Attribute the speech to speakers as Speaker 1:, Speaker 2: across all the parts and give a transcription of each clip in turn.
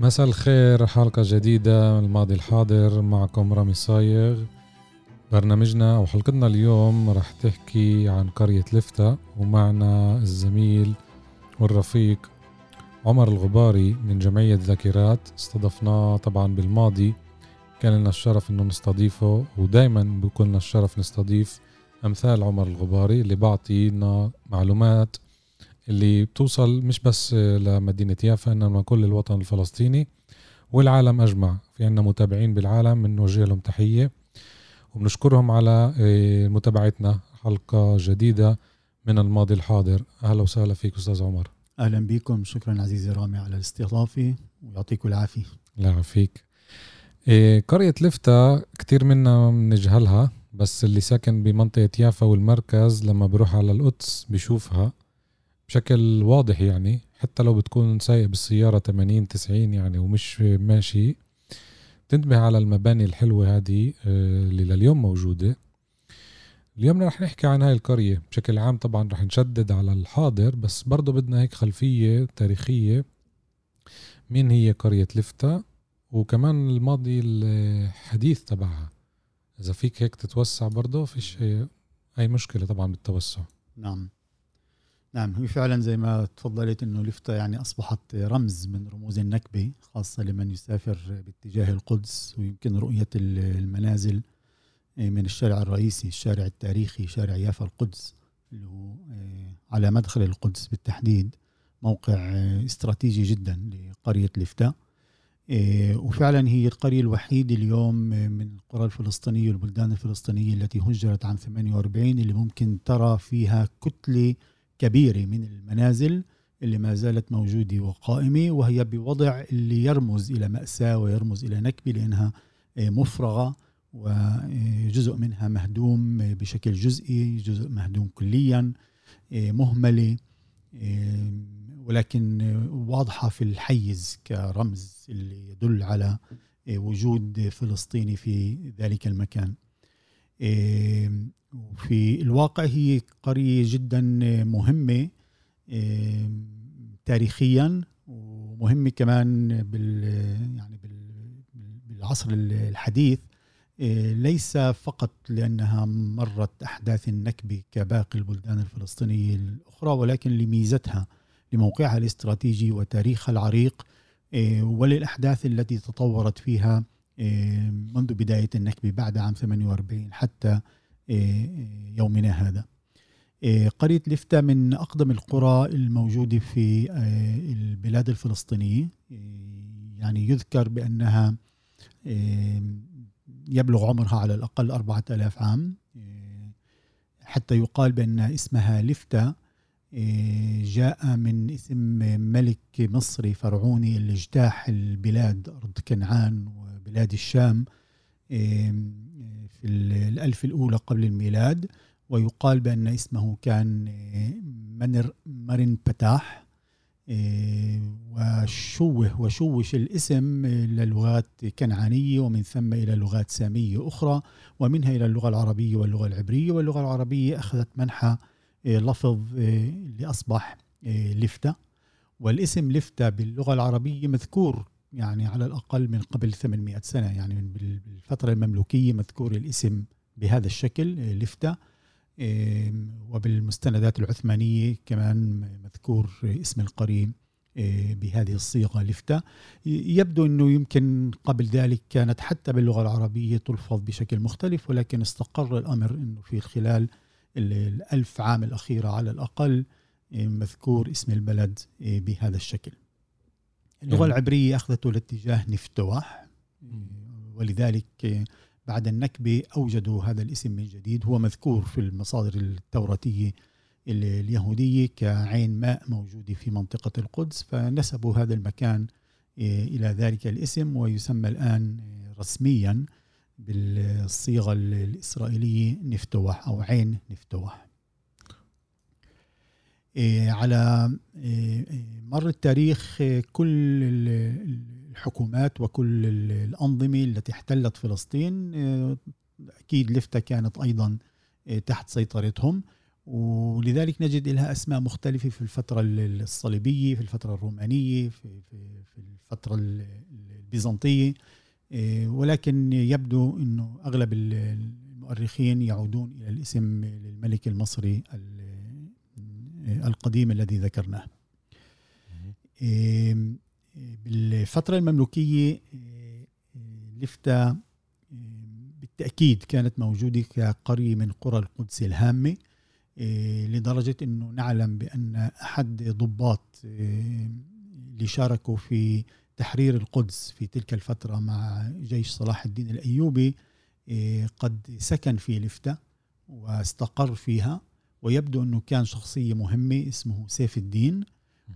Speaker 1: مساء الخير حلقة جديدة الماضي الحاضر معكم رامي صايغ. برنامجنا أو حلقتنا اليوم رح تحكي عن قرية لفتة ومعنا الزميل والرفيق عمر الغباري من جمعية ذاكرات. استضفناه طبعا بالماضي. كان لنا الشرف إنه نستضيفه ودائما بيكون لنا الشرف نستضيف أمثال عمر الغباري اللي بعطي لنا معلومات اللي بتوصل مش بس لمدينة يافا إنما كل الوطن الفلسطيني والعالم أجمع. في عنا متابعين بالعالم بنوجه لهم تحية وبنشكرهم على آه، متابعتنا حلقة جديدة من الماضي الحاضر. أهلا وسهلا فيك أستاذ عمر.
Speaker 2: أهلا بكم. شكرا عزيزي رامي على الاستضافة ويعطيكم العافية.
Speaker 1: الله يعافيك. إيه قرية لفتة كتير منا بنجهلها بس اللي ساكن بمنطقة يافا والمركز لما بروح على القدس بشوفها بشكل واضح يعني حتى لو بتكون سايق بالسيارة 80 90 يعني ومش ماشي تنتبه على المباني الحلوة هذه آه، اللي لليوم موجودة. اليوم رح نحكي عن هاي القرية. بشكل عام طبعا رح نشدد على الحاضر بس برضو بدنا هيك خلفية تاريخية مين هي قرية لفتة وكمان الماضي الحديث تبعها. إذا فيك هيك تتوسع برضو فيش أي مشكلة طبعا بالتوسع.
Speaker 2: نعم. نعم هي فعلا زي ما تفضلت إنه لفتة يعني أصبحت رمز من رموز النكبة خاصة لمن يسافر باتجاه القدس ويمكن رؤية المنازل آه، من الشارع الرئيسي الشارع التاريخي شارع يافا القدس اللي هو آه، على مدخل القدس بالتحديد. موقع آه، استراتيجي جدا لقرية لفتا وفعلا هي القرية الوحيدة اليوم من القرى الفلسطينية والبلدان الفلسطينية التي هجرت عام 48 اللي ممكن ترى فيها كتلة كبيرة من المنازل اللي ما زالت موجودة وقائمة وهي بوضع اللي يرمز إلى مأساة ويرمز إلى نكبة لأنها مفرغة وجزء منها مهدوم بشكل جزئي جزء مهدوم كليا مهملة ولكن واضحة في الحيز كرمز اللي يدل على وجود فلسطيني في ذلك المكان. في الواقع هي قرية جدا مهمة تاريخيا ومهمة كمان بال يعني بالعصر الحديث إيه، ليس فقط لأنها مرت أحداث النكبة كباقي البلدان الفلسطينية الأخرى ولكن لميزتها لموقعها الاستراتيجي وتاريخها العريق إيه، وللأحداث التي تطورت فيها إيه، منذ بداية النكبة بعد عام 48 حتى يومنا هذا. قرية لفتة من أقدم القرى الموجودة في البلاد الفلسطينية. يعني يذكر بأنها يبلغ عمرها على الأقل أربعة آلاف عام. حتى يقال بأن اسمها لفتة جاء من اسم ملك مصري فرعوني اللي اجتاح البلاد أرض كنعان وبلاد الشام في الألف الأولى قبل الميلاد ويقال بأن اسمه كان منر مرن بتاح إيه، وشوه وشوش الاسم للغات كنعانية ومن ثم إلى لغات سامية أخرى ومنها إلى اللغة العربية واللغة العبرية واللغة العربية أخذت منحى إيه، لفظ إيه، اللي أصبح لفتة. والاسم لفتة باللغة العربية مذكور يعني على الأقل من قبل 800 سنة يعني بالفترة المملوكية مذكور الاسم بهذا الشكل لفتة وبالمستندات العثمانية كمان مذكور اسم القرية بهذه الصيغة لفتة يبدو أنه يمكن قبل ذلك كانت حتى باللغة العربية تلفظ بشكل مختلف ولكن استقر الأمر أنه في خلال الألف عام الأخيرة على الأقل مذكور اسم البلد بهذا الشكل. اللغة العبرية أخذته لاتجاه نفتوح ولذلك بعد النكبة أوجدوا هذا الاسم من جديد. هو مذكور في المصادر التوراتية اليهودية كعين ماء موجودة في منطقة القدس فنسبوا هذا المكان إلى ذلك الاسم ويسمى الآن رسميا بالصيغة الإسرائيلية نفتوح أو عين نفتوح على مر التاريخ كل الحكومات وكل الأنظمة التي احتلت فلسطين أكيد لفتة كانت أيضا تحت سيطرتهم. ولذلك نجد لها أسماء مختلفة في الفترة الصليبية في الفترة الرومانية في, في, في الفترة البيزنطية. ولكن يبدو أنه أغلب المؤرخين يعودون إلى الاسم للملك المصري القديم الذي ذكرناه. بالفترة المملوكية لفتة بالتأكيد كانت موجودة كقرية من قرى القدس الهامة لدرجة أنه نعلم بأن أحد ضباط اللي شاركوا في تحرير القدس في تلك الفترة مع جيش صلاح الدين الأيوبي قد سكن في لفتة واستقر فيها. ويبدو أنه كان شخصية مهمة اسمه سيف الدين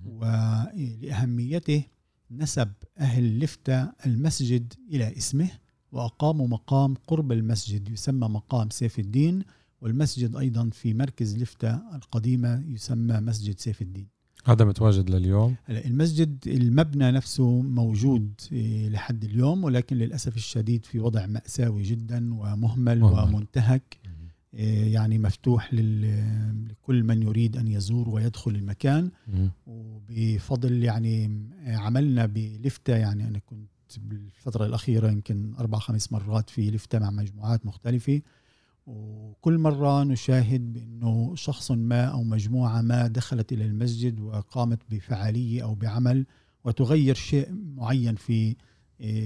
Speaker 2: ولأهميته نسب أهل لفتة المسجد إلى اسمه وأقاموا مقام قرب المسجد يسمى مقام سيف الدين والمسجد أيضا في مركز لفتة القديمة يسمى مسجد سيف الدين.
Speaker 1: هذا متواجد لليوم؟
Speaker 2: المسجد المبنى نفسه موجود إيه، لحد اليوم ولكن للأسف الشديد في وضع مأساوي جدا ومهمل مهمل. ومنتهك. يعني مفتوح لكل من يريد أن يزور ويدخل المكان. وبفضل يعني عملنا بلفتة يعني أنا كنت بالفترة الأخيرة يمكن أربع خمس مرات في لفتة مع مجموعات مختلفة. وكل مرة نشاهد بأنه شخص ما أو مجموعة ما دخلت إلى المسجد وقامت بفعالية أو بعمل وتغير شيء معين في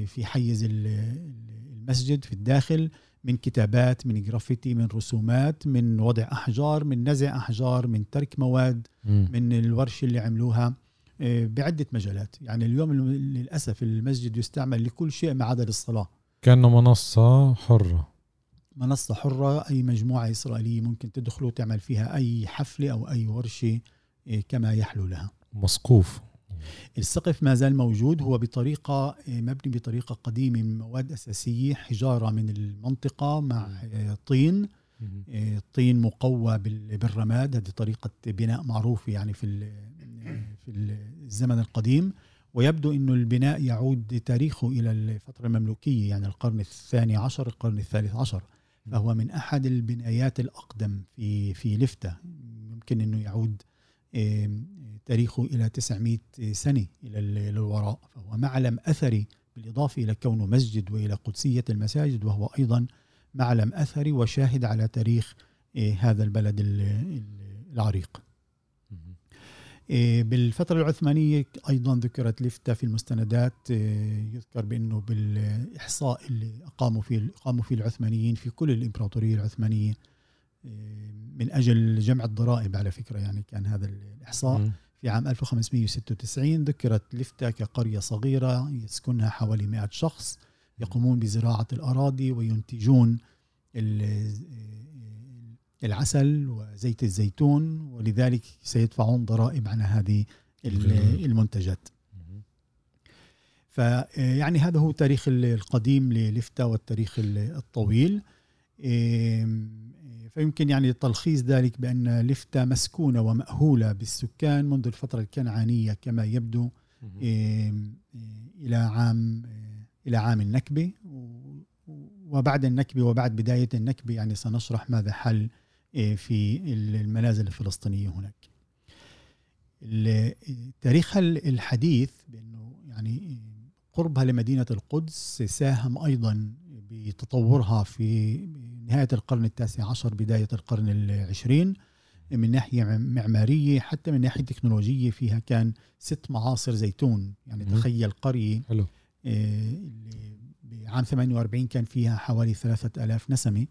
Speaker 2: في حيز المسجد في الداخل. من كتابات من جرافيتي من رسومات من وضع أحجار من نزع أحجار من ترك مواد من الورشة اللي عملوها بعدة مجالات. يعني اليوم للأسف المسجد يستعمل لكل شيء ما عدا للصلاة
Speaker 1: كأنه منصة حرة.
Speaker 2: منصة حرة أي مجموعة إسرائيلية ممكن تدخل وتعمل فيها أي حفلة أو أي ورشة إيه، كما يحلو لها.
Speaker 1: مسقوف.
Speaker 2: السقف ما زال موجود هو بطريقة إيه، مبني بطريقة قديمة من مواد أساسية حجارة من المنطقة مع إيه، طين طين مقوى بالرماد هذه طريقة بناء معروفة يعني في في الزمن القديم. ويبدو أنه البناء يعود تاريخه إلى الفترة المملوكية يعني القرن الثاني عشر القرن الثالث عشر. فهو من أحد البنايات الأقدم في في لفتة. يمكن إنه يعود تاريخه إلى 900 سنة إلى الوراء فهو معلم اثري بالإضافة إلى كونه مسجد وإلى قدسية المساجد وهو أيضا معلم اثري وشاهد على تاريخ هذا البلد العريق. إيه، بالفترة العثمانية أيضا ذكرت لفتة في المستندات إيه، يذكر بأنه بالإحصاء اللي أقاموا فيه قاموا فيه العثمانيين في كل الإمبراطورية العثمانية إيه، من أجل جمع الضرائب على فكرة يعني كان هذا الإحصاء. في عام 1596 ذكرت لفتة كقرية صغيرة يسكنها حوالي 100 شخص يقومون بزراعة الأراضي وينتجون العسل وزيت الزيتون ولذلك سيدفعون ضرائب على هذه المنتجات. فيعني هذا هو التاريخ القديم للفتا والتاريخ الطويل. فيمكن يعني تلخيص ذلك بأن لفتا مسكونة ومأهولة بالسكان منذ الفترة الكنعانية كما يبدو إلى عام إلى عام النكبة وبعد النكبة وبعد بداية النكبة يعني سنشرح ماذا حل إيه، في المنازل الفلسطينية هناك. تاريخها الحديث بأنه يعني قربها لمدينة القدس ساهم أيضا بتطورها في نهاية القرن التاسع عشر بداية القرن العشرين من ناحية معمارية حتى من ناحية تكنولوجية فيها كان ست معاصر زيتون يعني مم. تخيل قرية حلو. إيه، بعام 48 كان فيها حوالي ثلاثة ألاف نسمة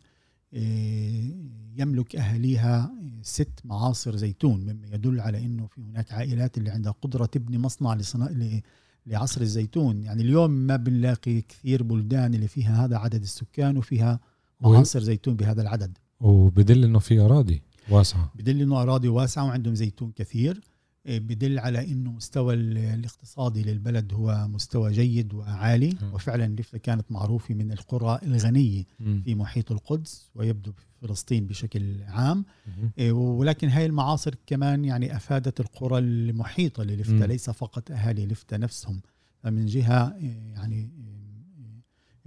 Speaker 2: إيه، يملك أهاليها ست معاصر زيتون مما يدل على أنه في هناك عائلات اللي عندها قدرة تبني مصنع لصناعة لعصر الزيتون يعني اليوم ما بنلاقي كثير بلدان اللي فيها هذا عدد السكان وفيها معاصر زيتون بهذا العدد.
Speaker 1: وبدل إنه في أراضي واسعة.
Speaker 2: بدل إنه أراضي واسعة وعندهم زيتون كثير بدل على إنه مستوى الاقتصادي للبلد هو مستوى جيد وعالي وفعلا لفتا كانت معروفة من القرى الغنية في محيط القدس ويبدو في فلسطين بشكل عام. ولكن هاي المعاصر كمان يعني أفادت القرى المحيطة للفتا ليس فقط أهالي لفتا نفسهم. فمن جهة يعني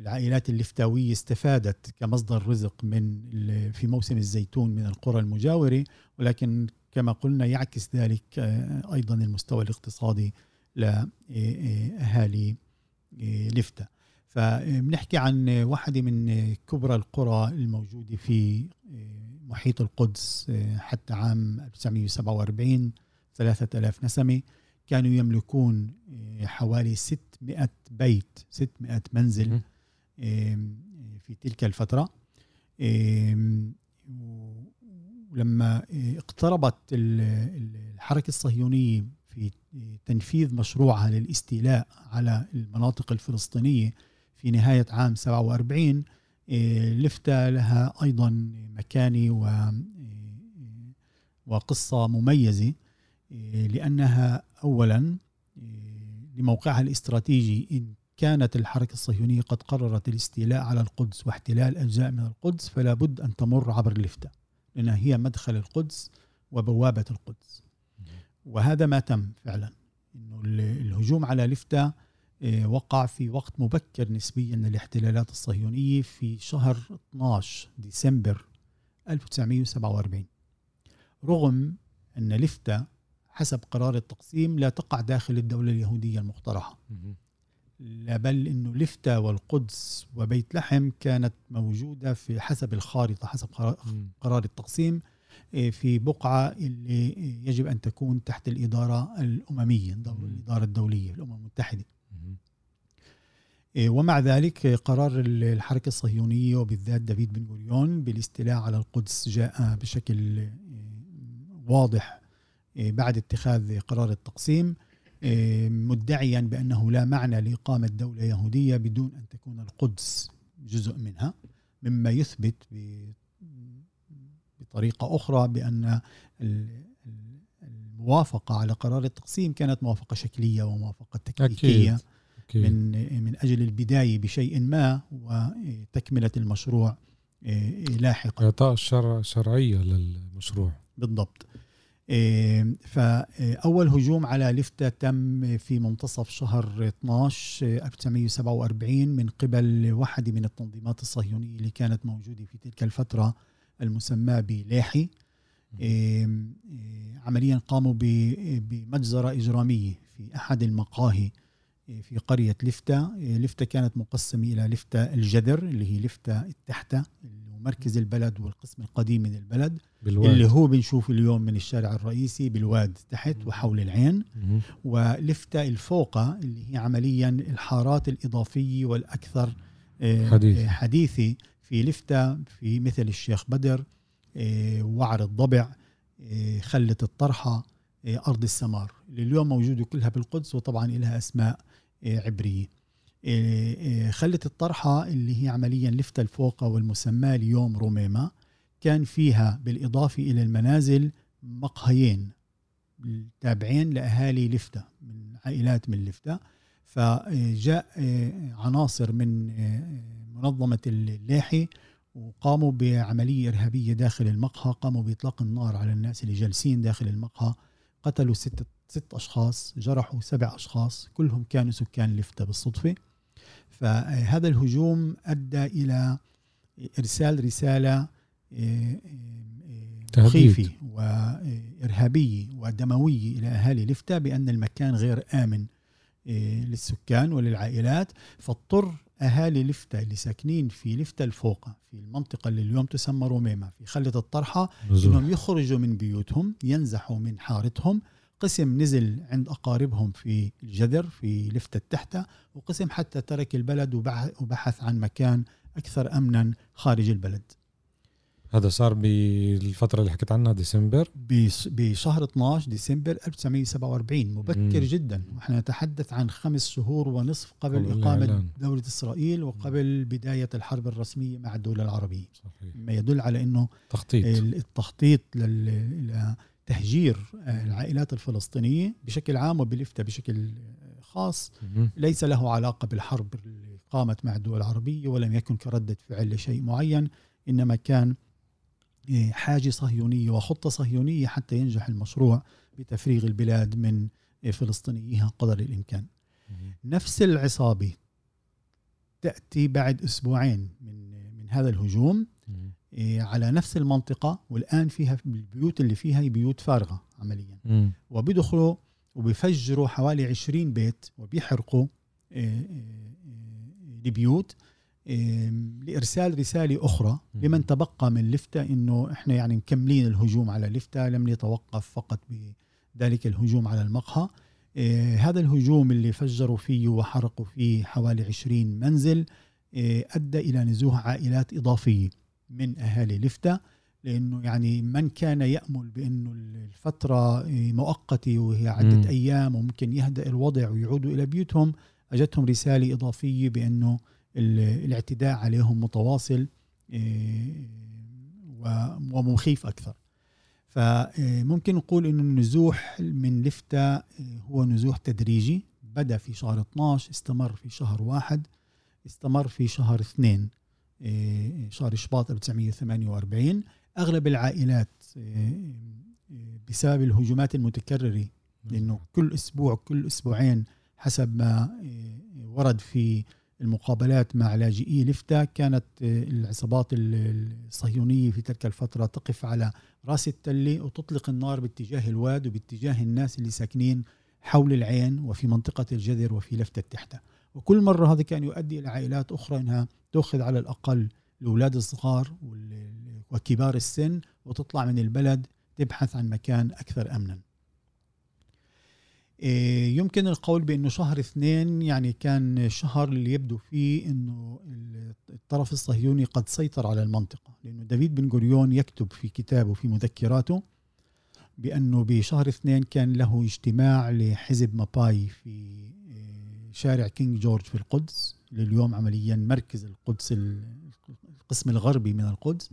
Speaker 2: العائلات اللفتاوية استفادت كمصدر رزق من في موسم الزيتون من القرى المجاورة ولكن كما قلنا يعكس ذلك آه، أيضا المستوى الاقتصادي لأهالي آه، لفتا فبنحكي عن واحدة من كبرى القرى الموجودة في آه، محيط القدس حتى عام 1947 3000 نسمة كانوا يملكون حوالي 600 بيت 600 منزل. في تلك الفترة. ولما اقتربت الحركة الصهيونية في تنفيذ مشروعها للاستيلاء على المناطق الفلسطينية في نهاية عام 47 لفتة لها أيضا مكانة و وقصة مميزة لأنها أولا لموقعها الاستراتيجي كانت الحركة الصهيونية قد قررت الاستيلاء على القدس واحتلال أجزاء من القدس فلا بد أن تمر عبر لفتة لأنها هي مدخل القدس وبوابة القدس. وهذا ما تم فعلا إنه الهجوم على لفتة آه، وقع في وقت مبكر نسبيا للاحتلالات الصهيونية في شهر 12 ديسمبر 1947 رغم أن لفتة حسب قرار التقسيم لا تقع داخل الدولة اليهودية المقترحة. بل انه لفتا والقدس وبيت لحم كانت موجودة في حسب الخارطة حسب قرار التقسيم إيه، في بقعة اللي يجب أن تكون تحت الإدارة الأممية الإدارة الدولية الأمم المتحدة. إيه، ومع ذلك قرار الحركة الصهيونية وبالذات دافيد بن غوريون بالاستيلاء على القدس جاء بشكل إيه، واضح بعد اتخاذ قرار التقسيم. مدعيا بأنه لا معنى لإقامة دولة يهودية بدون أن تكون القدس جزء منها مما يثبت بطريقة أخرى بأن الموافقة على قرار التقسيم كانت موافقة شكلية وموافقة تكتيكية أكيد. أكيد. من من أجل البداية بشيء ما وتكملة المشروع آه، لاحقا
Speaker 1: إعطاء الشرع شرعية للمشروع
Speaker 2: بالضبط فأول هجوم على لفتة تم في منتصف شهر 12 1947 من قبل واحدة من التنظيمات الصهيونية اللي كانت موجودة في تلك الفترة المسماة بلاحي. إيه، عمليا قاموا بمجزرة إجرامية في أحد المقاهي إيه، في قرية لفتة لفتة كانت مقسمة إلى لفتة الجذر اللي هي لفتة التحتة مركز البلد والقسم القديم من البلد بالواد. اللي هو بنشوف اليوم من الشارع الرئيسي بالواد تحت وحول العين. ولفتة الفوقة اللي هي عمليا الحارات الإضافية والأكثر آه، حديث. آه، حديثة في لفتة في مثل الشيخ بدر آه، وعر الضبع خلة الطرحة أرض السمار. اللي اليوم موجودة كلها بالقدس وطبعا لها أسماء عبرية. خلت الطرحة اللي هي عمليا لفتة الفوقة والمسماة اليوم روميما. كان فيها بالإضافة إلى المنازل مقهيين تابعين لأهالي لفتة من عائلات من لفتة. فجاء إيه، عناصر من منظمة اللاحي وقاموا بعملية إرهابية داخل المقهى قاموا بإطلاق النار على الناس اللي جالسين داخل المقهى. قتلوا ست, ست أشخاص جرحوا سبع أشخاص كلهم كانوا سكان لفتة بالصدفة. فهذا الهجوم أدى إلى إرسال رسالة آه، آه، مخيفه وارهابيه ودمويه إلى أهالي لفتا بأن المكان غير آمن آه، للسكان وللعائلات. فاضطر أهالي لفتا اللي ساكنين في لفتا الفوقة في المنطقة اللي اليوم تسمى روميما في خلة الطرحة إنهم يخرجوا من بيوتهم ينزحوا من حارتهم قسم نزل عند أقاربهم في الجذر في لفتة التحتة وقسم حتى ترك البلد وبحث عن مكان أكثر أمنا خارج البلد
Speaker 1: هذا صار بالفترة اللي حكيت عنها ديسمبر
Speaker 2: بشهر 12 ديسمبر 1947 مبكر مم. جدا ونحن نتحدث عن خمس شهور ونصف قبل, إقامة الإعلان. دولة إسرائيل وقبل بداية الحرب الرسمية مع الدولة العربية صحيح. ما يدل على أنه
Speaker 1: تخطيط
Speaker 2: التخطيط لل... تهجير العائلات الفلسطينية بشكل عام وبلفتة بشكل خاص. ليس له علاقة بالحرب اللي قامت مع الدول العربية ولم يكن كردة فعل لشيء معين إنما كان حاجة صهيونية وخطة صهيونية حتى ينجح المشروع بتفريغ البلاد من فلسطينيها قدر الإمكان. نفس العصابة تأتي بعد أسبوعين من من هذا الهجوم. على نفس المنطقة والآن فيها البيوت اللي فيها بيوت فارغة عمليا. وبيدخلوا وبيفجروا حوالي 20 بيت وبيحرقوا إيه، إيه، البيوت لإرسال رسالة أخرى لمن تبقى من لفته إنه إحنا يعني مكملين الهجوم على لفته لم نتوقف فقط بذلك الهجوم على المقهى. هذا الهجوم اللي فجروا فيه وحرقوا فيه حوالي 20 منزل أدى إلى نزوح عائلات إضافية. من أهالي لفته لأنه يعني من كان يأمل بانه الفترة مؤقتة وهي عدة م. أيام وممكن يهدأ الوضع ويعودوا إلى بيوتهم اجتهم رسالة إضافية بأنه الاعتداء عليهم متواصل ومخيف أكثر. فممكن نقول إنه النزوح من لفته هو نزوح تدريجي. بدأ في شهر 12 استمر في شهر واحد استمر في شهر اثنين. شهر شباط 1948 أغلب العائلات بسبب الهجومات المتكررة لأنه كل أسبوع كل أسبوعين حسب ما ورد في المقابلات مع لاجئي لفتا كانت العصابات الصهيونية في تلك الفترة تقف على رأس التله وتطلق النار باتجاه الواد وباتجاه الناس اللي ساكنين حول العين وفي منطقة الجذر وفي لفته تحته وكل مرة هذا كان يؤدي إلى عائلات أخرى إنها تاخذ على الأقل الاولاد الصغار وكبار السن وتطلع من البلد تبحث عن مكان أكثر امنا. إيه، يمكن القول بأنه شهر اثنين يعني كان شهر اللي يبدو فيه إنه الطرف الصهيوني قد سيطر على المنطقة لأنه دافيد بن غوريون يكتب في كتابه في مذكراته بأنه بشهر اثنين كان له اجتماع لحزب ماباي في شارع كينج جورج في القدس. لليوم عمليا مركز القدس القسم الغربي من القدس.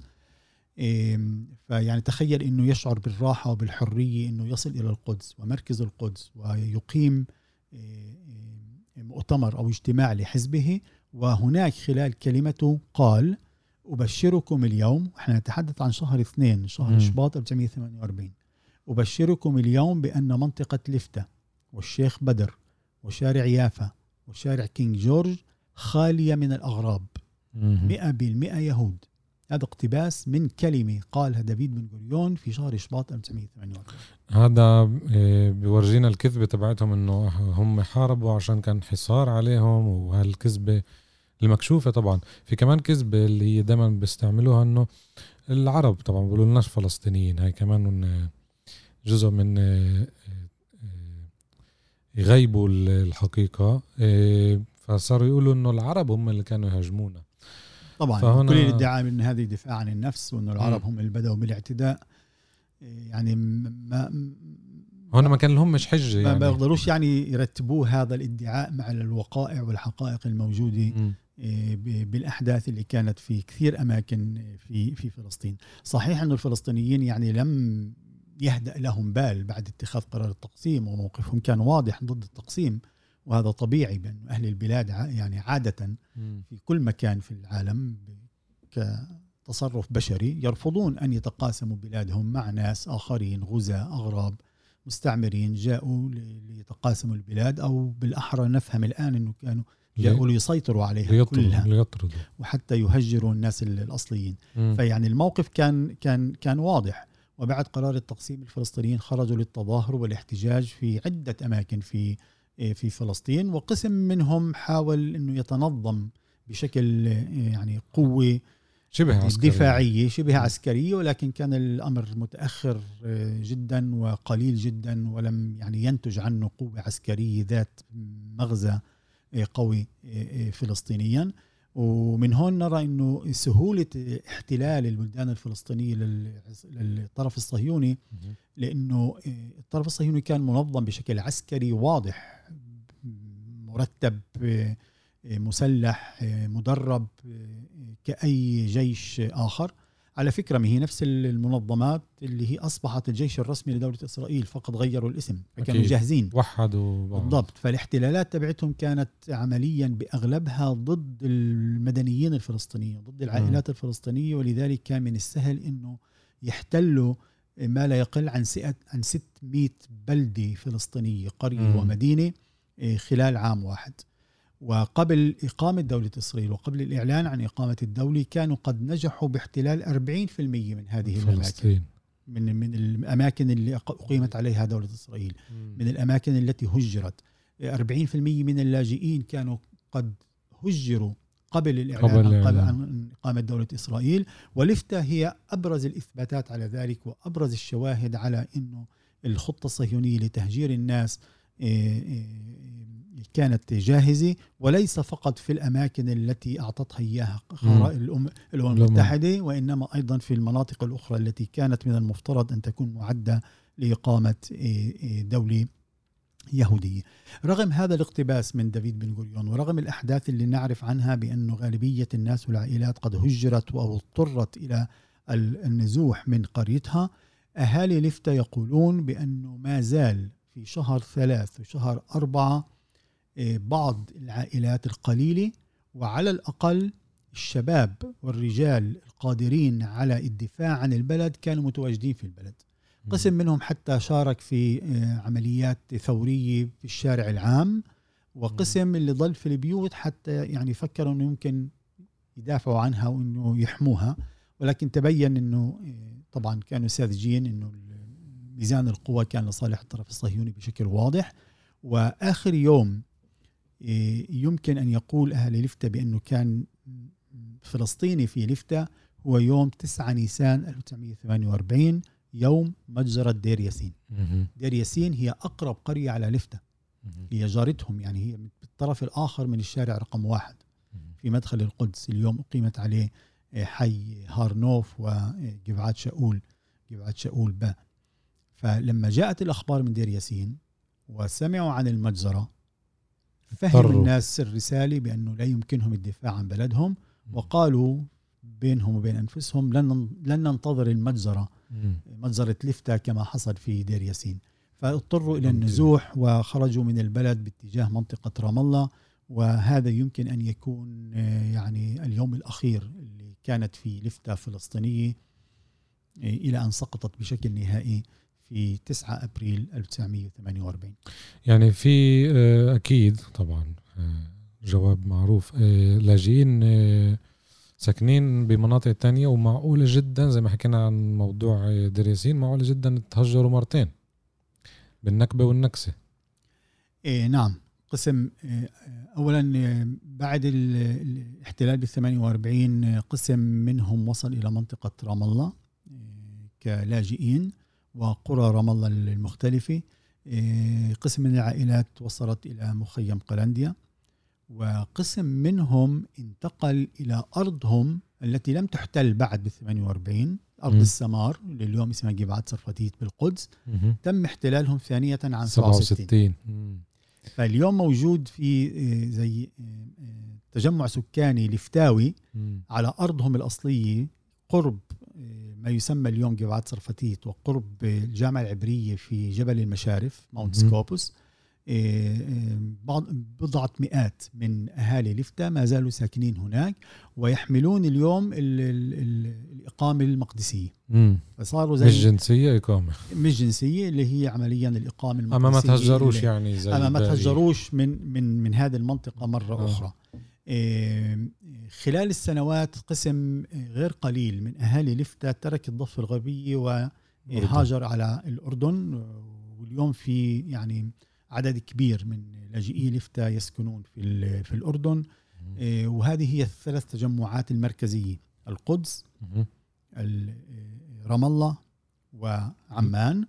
Speaker 2: فيعني تخيل إنه يشعر بالراحة وبالحرية إنه يصل إلى القدس ومركز القدس ويقيم مؤتمر أو اجتماع لحزبه. وهناك خلال كلمته قال أبشركم اليوم إحنا نتحدث عن شهر اثنين شهر شباط 1948 أبشركم اليوم بأن منطقة لفتة والشيخ بدر وشارع يافا وشارع كينج جورج خالية من الأغراب. مئة بالمئة يهود. هذا اقتباس من كلمة قالها دافيد بن غوريون في شهر شباط 1948
Speaker 1: هذا آه، بيورجينا الكذبة تبعتهم إنه هم حاربوا عشان كان حصار عليهم وهالكذبة المكشوفة طبعا. في كمان كذبة اللي هي دائما بيستعملوها إنه العرب طبعا بيقولوا لناش فلسطينيين. هاي كمان جزء من آه، يغيبوا الحقيقة. فصاروا يقولوا إنه العرب هم اللي كانوا يهاجمونا.
Speaker 2: طبعا فهنا كل الادعاء من هذه دفاع عن النفس وإنه العرب هم اللي بدأوا بالاعتداء. يعني ما
Speaker 1: هون ما كان لهم مش حجة
Speaker 2: يعني. ما بيقدروش يعني يرتبوه هذا الادعاء مع الوقائع والحقائق الموجودة إيه، بالأحداث اللي كانت في كثير أماكن في في فلسطين. صحيح إنه الفلسطينيين يعني لم يهدأ لهم بال بعد اتخاذ قرار التقسيم وموقفهم كان واضح ضد التقسيم وهذا طبيعي بأن أهل البلاد يعني عادة في كل مكان في العالم كتصرف بشري يرفضون أن يتقاسموا بلادهم مع ناس آخرين غزاة أغراب مستعمرين جاءوا ليتقاسموا البلاد أو بالأحرى نفهم الآن أنه كانوا جاءوا ليسيطروا عليها كلها. ليطردوا. وحتى يهجروا الناس الأصليين. فيعني الموقف كان كان كان واضح. وبعد قرار التقسيم الفلسطينيين خرجوا للتظاهر والاحتجاج في عدة أماكن في في فلسطين وقسم منهم حاول إنه يتنظم بشكل يعني قوة
Speaker 1: شبه عسكرية
Speaker 2: دفاعيه شبه عسكريه ولكن كان الأمر متأخر إيه، جدا وقليل جدا ولم يعني ينتج عنه قوة عسكرية ذات مغزى قوي فلسطينيا. ومن هون نرى إنه سهولة احتلال البلدان الفلسطينية للطرف الصهيوني لإنه الطرف الصهيوني كان منظم بشكل عسكري واضح مرتب مسلح مدرب كأي جيش آخر. على فكرة ما هي نفس المنظمات اللي هي أصبحت الجيش الرسمي لدولة إسرائيل فقط غيروا الاسم فكانوا
Speaker 1: أكيد.
Speaker 2: جاهزين
Speaker 1: وحدوا بعض.
Speaker 2: بالضبط فالاحتلالات تبعتهم كانت عمليا بأغلبها ضد المدنيين الفلسطينيين ضد العائلات الفلسطينية ولذلك كان من السهل أنه يحتلوا ما لا يقل عن عن 600 بلدة فلسطينية قرية
Speaker 1: مم.
Speaker 2: ومدينة إيه، خلال عام واحد وقبل إقامة دولة إسرائيل وقبل الإعلان عن إقامة الدولة كانوا قد نجحوا باحتلال 40% من هذه الأماكن
Speaker 1: فلسطين.
Speaker 2: من من الأماكن اللي أق- أقيمت عليها دولة إسرائيل. من الأماكن التي هجرت. 40% من اللاجئين كانوا قد هجروا قبل الإعلان
Speaker 1: قبل
Speaker 2: عن, قبل. عن إقامة دولة إسرائيل. ولفتة هي أبرز الإثباتات على ذلك وأبرز الشواهد على أنه الخطة الصهيونية لتهجير الناس كانت جاهزة وليس فقط في الأماكن التي أعطتها إياها الأم الأمم. المتحدة وإنما أيضا في المناطق الأخرى التي كانت من المفترض أن تكون معدة لإقامة إيه، إيه، دولة يهودية رغم هذا الاقتباس من دافيد بن غوريون ورغم الأحداث اللي نعرف عنها بأنه غالبية الناس والعائلات قد هجرت أو اضطرت إلى ال- النزوح من قريتها أهالي لفتة يقولون بأنه ما زال في شهر ثلاث وشهر أربعة إيه، بعض العائلات القليلة وعلى الأقل الشباب والرجال القادرين على الدفاع عن البلد كانوا متواجدين في البلد. قسم منهم حتى شارك في آه، عمليات ثورية في الشارع العام وقسم اللي ضل في البيوت حتى يعني فكروا إنه يمكن يدافعوا عنها وإنه يحموها ولكن تبين إنه آه، طبعا كانوا ساذجين إنه ميزان القوى كان لصالح الطرف الصهيوني بشكل واضح. وآخر يوم آه، يمكن أن يقول أهل لفتة بأنه كان فلسطيني في لفتة هو يوم 9 نيسان 1948 يوم مجزرة دير ياسين. دير ياسين هي أقرب قرية على لفتة. هي جارتهم يعني هي بالطرف الآخر من الشارع رقم واحد في مدخل القدس. اليوم أقيمت عليه آه، حي هارنوف وجبعات شاول جبعات شاول با. فلما جاءت الأخبار من دير ياسين وسمعوا عن المجزرة
Speaker 1: اضطروا.
Speaker 2: الناس الرسالة بأنه لا يمكنهم الدفاع عن بلدهم وقالوا بينهم وبين أنفسهم لن لن ننتظر المجزرة. مجزرة لفتة كما حصل في دير ياسين فاضطروا إلى. النزوح وخرجوا من البلد باتجاه منطقة رام الله وهذا يمكن أن يكون آه، يعني اليوم الأخير اللي كانت في لفتة فلسطينية آه، إلى أن سقطت بشكل نهائي في 9 أبريل 1948
Speaker 1: يعني في آه، أكيد طبعا آه، جواب معروف. آه، لاجئين ساكنين بمناطق تانية ومعقولة جدا زي ما حكينا عن موضوع دير ياسين معقولة جدا تهجروا مرتين بالنكبة والنكسة.
Speaker 2: إيه نعم. قسم اولا بعد ال- الاحتلال بال 48 إيه، قسم منهم وصل إلى منطقة رام الله كلاجئين. وقرى رام الله المختلفه إيه، قسم من العائلات وصلت إلى مخيم قلنديا وقسم منهم انتقل إلى أرضهم التي لم تحتل بعد بال 48 أرض
Speaker 1: مم.
Speaker 2: السمار اللي اليوم اسمها جبعات صرفتيت بالقدس
Speaker 1: مهم.
Speaker 2: تم احتلالهم ثانية عام 67
Speaker 1: 67 مم.
Speaker 2: فاليوم موجود في آه، زي آه، تجمع سكاني لفتاوي. على أرضهم الأصلية قرب ما يسمى اليوم جبعات تسرفتيت وقرب الجامعة العبرية في جبل المشارف Mount
Speaker 1: مهم.
Speaker 2: Scopus بعض بضعة مئات من أهالي لفتة ما زالوا ساكنين هناك ويحملون اليوم ال ال ال الإقامة المقدسية
Speaker 1: مم.
Speaker 2: فصاروا زي
Speaker 1: مش جنسية إقامة
Speaker 2: مش جنسية اللي هي عمليا الإقامة المقدسية
Speaker 1: أما ما تهجروش يعني زي
Speaker 2: أما ما. تهجروش من من من هذه المنطقة مرة
Speaker 1: آه.
Speaker 2: آه. خلال السنوات قسم غير قليل من أهالي لفتة ترك الضفة الغربية وهاجر على الأردن واليوم في يعني عدد كبير من لاجئي لفتة يسكنون في في الأردن. إيه، وهذه هي الثلاث تجمعات المركزية. القدس رام الله وعمان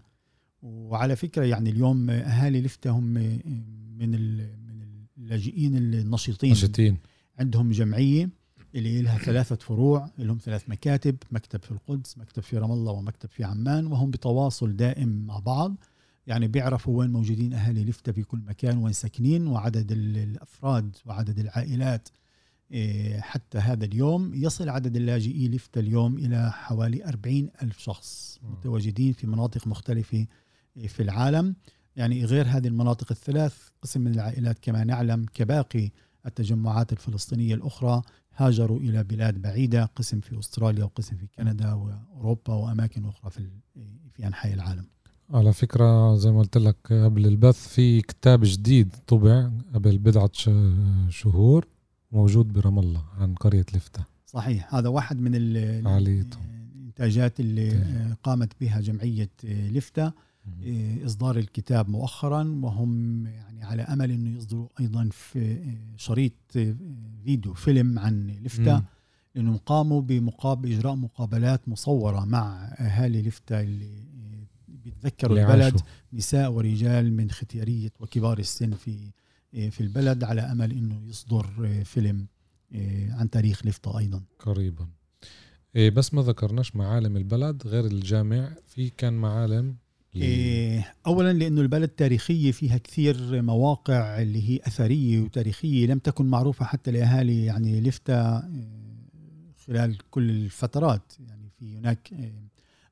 Speaker 2: وعلى فكرة يعني اليوم أهالي لفتة هم من اللاجئين النشيطين
Speaker 1: نشطين
Speaker 2: عندهم جمعية اللي لها ثلاثة فروع لهم ثلاث مكاتب مكتب في القدس مكتب في رام الله ومكتب في عمان وهم بتواصل دائم مع بعض. يعني بيعرفوا وين موجودين أهالي لفتة في كل مكان وين ساكنين وعدد ال- الأفراد وعدد العائلات إيه، حتى هذا اليوم يصل عدد اللاجئي لفتا اليوم إلى حوالي 40 ألف شخص متواجدين في مناطق مختلفة في العالم. يعني غير هذه المناطق الثلاث قسم من العائلات كما نعلم كباقي التجمعات الفلسطينية الأخرى هاجروا إلى بلاد بعيدة قسم في أستراليا وقسم في كندا وأوروبا وأماكن أخرى في, في أنحاء العالم.
Speaker 1: على فكرة زي ما قلت لك قبل البث في كتاب جديد طبع قبل بضعة شهور موجود برام الله عن قرية لفتة.
Speaker 2: صحيح هذا واحد من الإنتاجات اللي. قامت بها جمعية لفتة. إصدار الكتاب مؤخرا وهم يعني على أمل أنه يصدروا أيضا في شريط فيديو فيلم عن لفتة لأنهم قاموا بمقابل إجراء مقابلات مصورة مع أهالي لفتة اللي بيتذكروا البلد عاشوا. نساء ورجال من ختيارية وكبار السن في في البلد على أمل أنه يصدر فيلم عن تاريخ لفتة أيضا.
Speaker 1: قريبا. إيه بس ما ذكرناش معالم البلد غير الجامع. في كان معالم
Speaker 2: إيه اولا لأنه البلد تاريخيه فيها كثير مواقع اللي هي أثرية وتاريخية لم تكن معروفة حتى لأهالي يعني لفتا إيه، خلال كل الفترات. يعني في هناك إيه،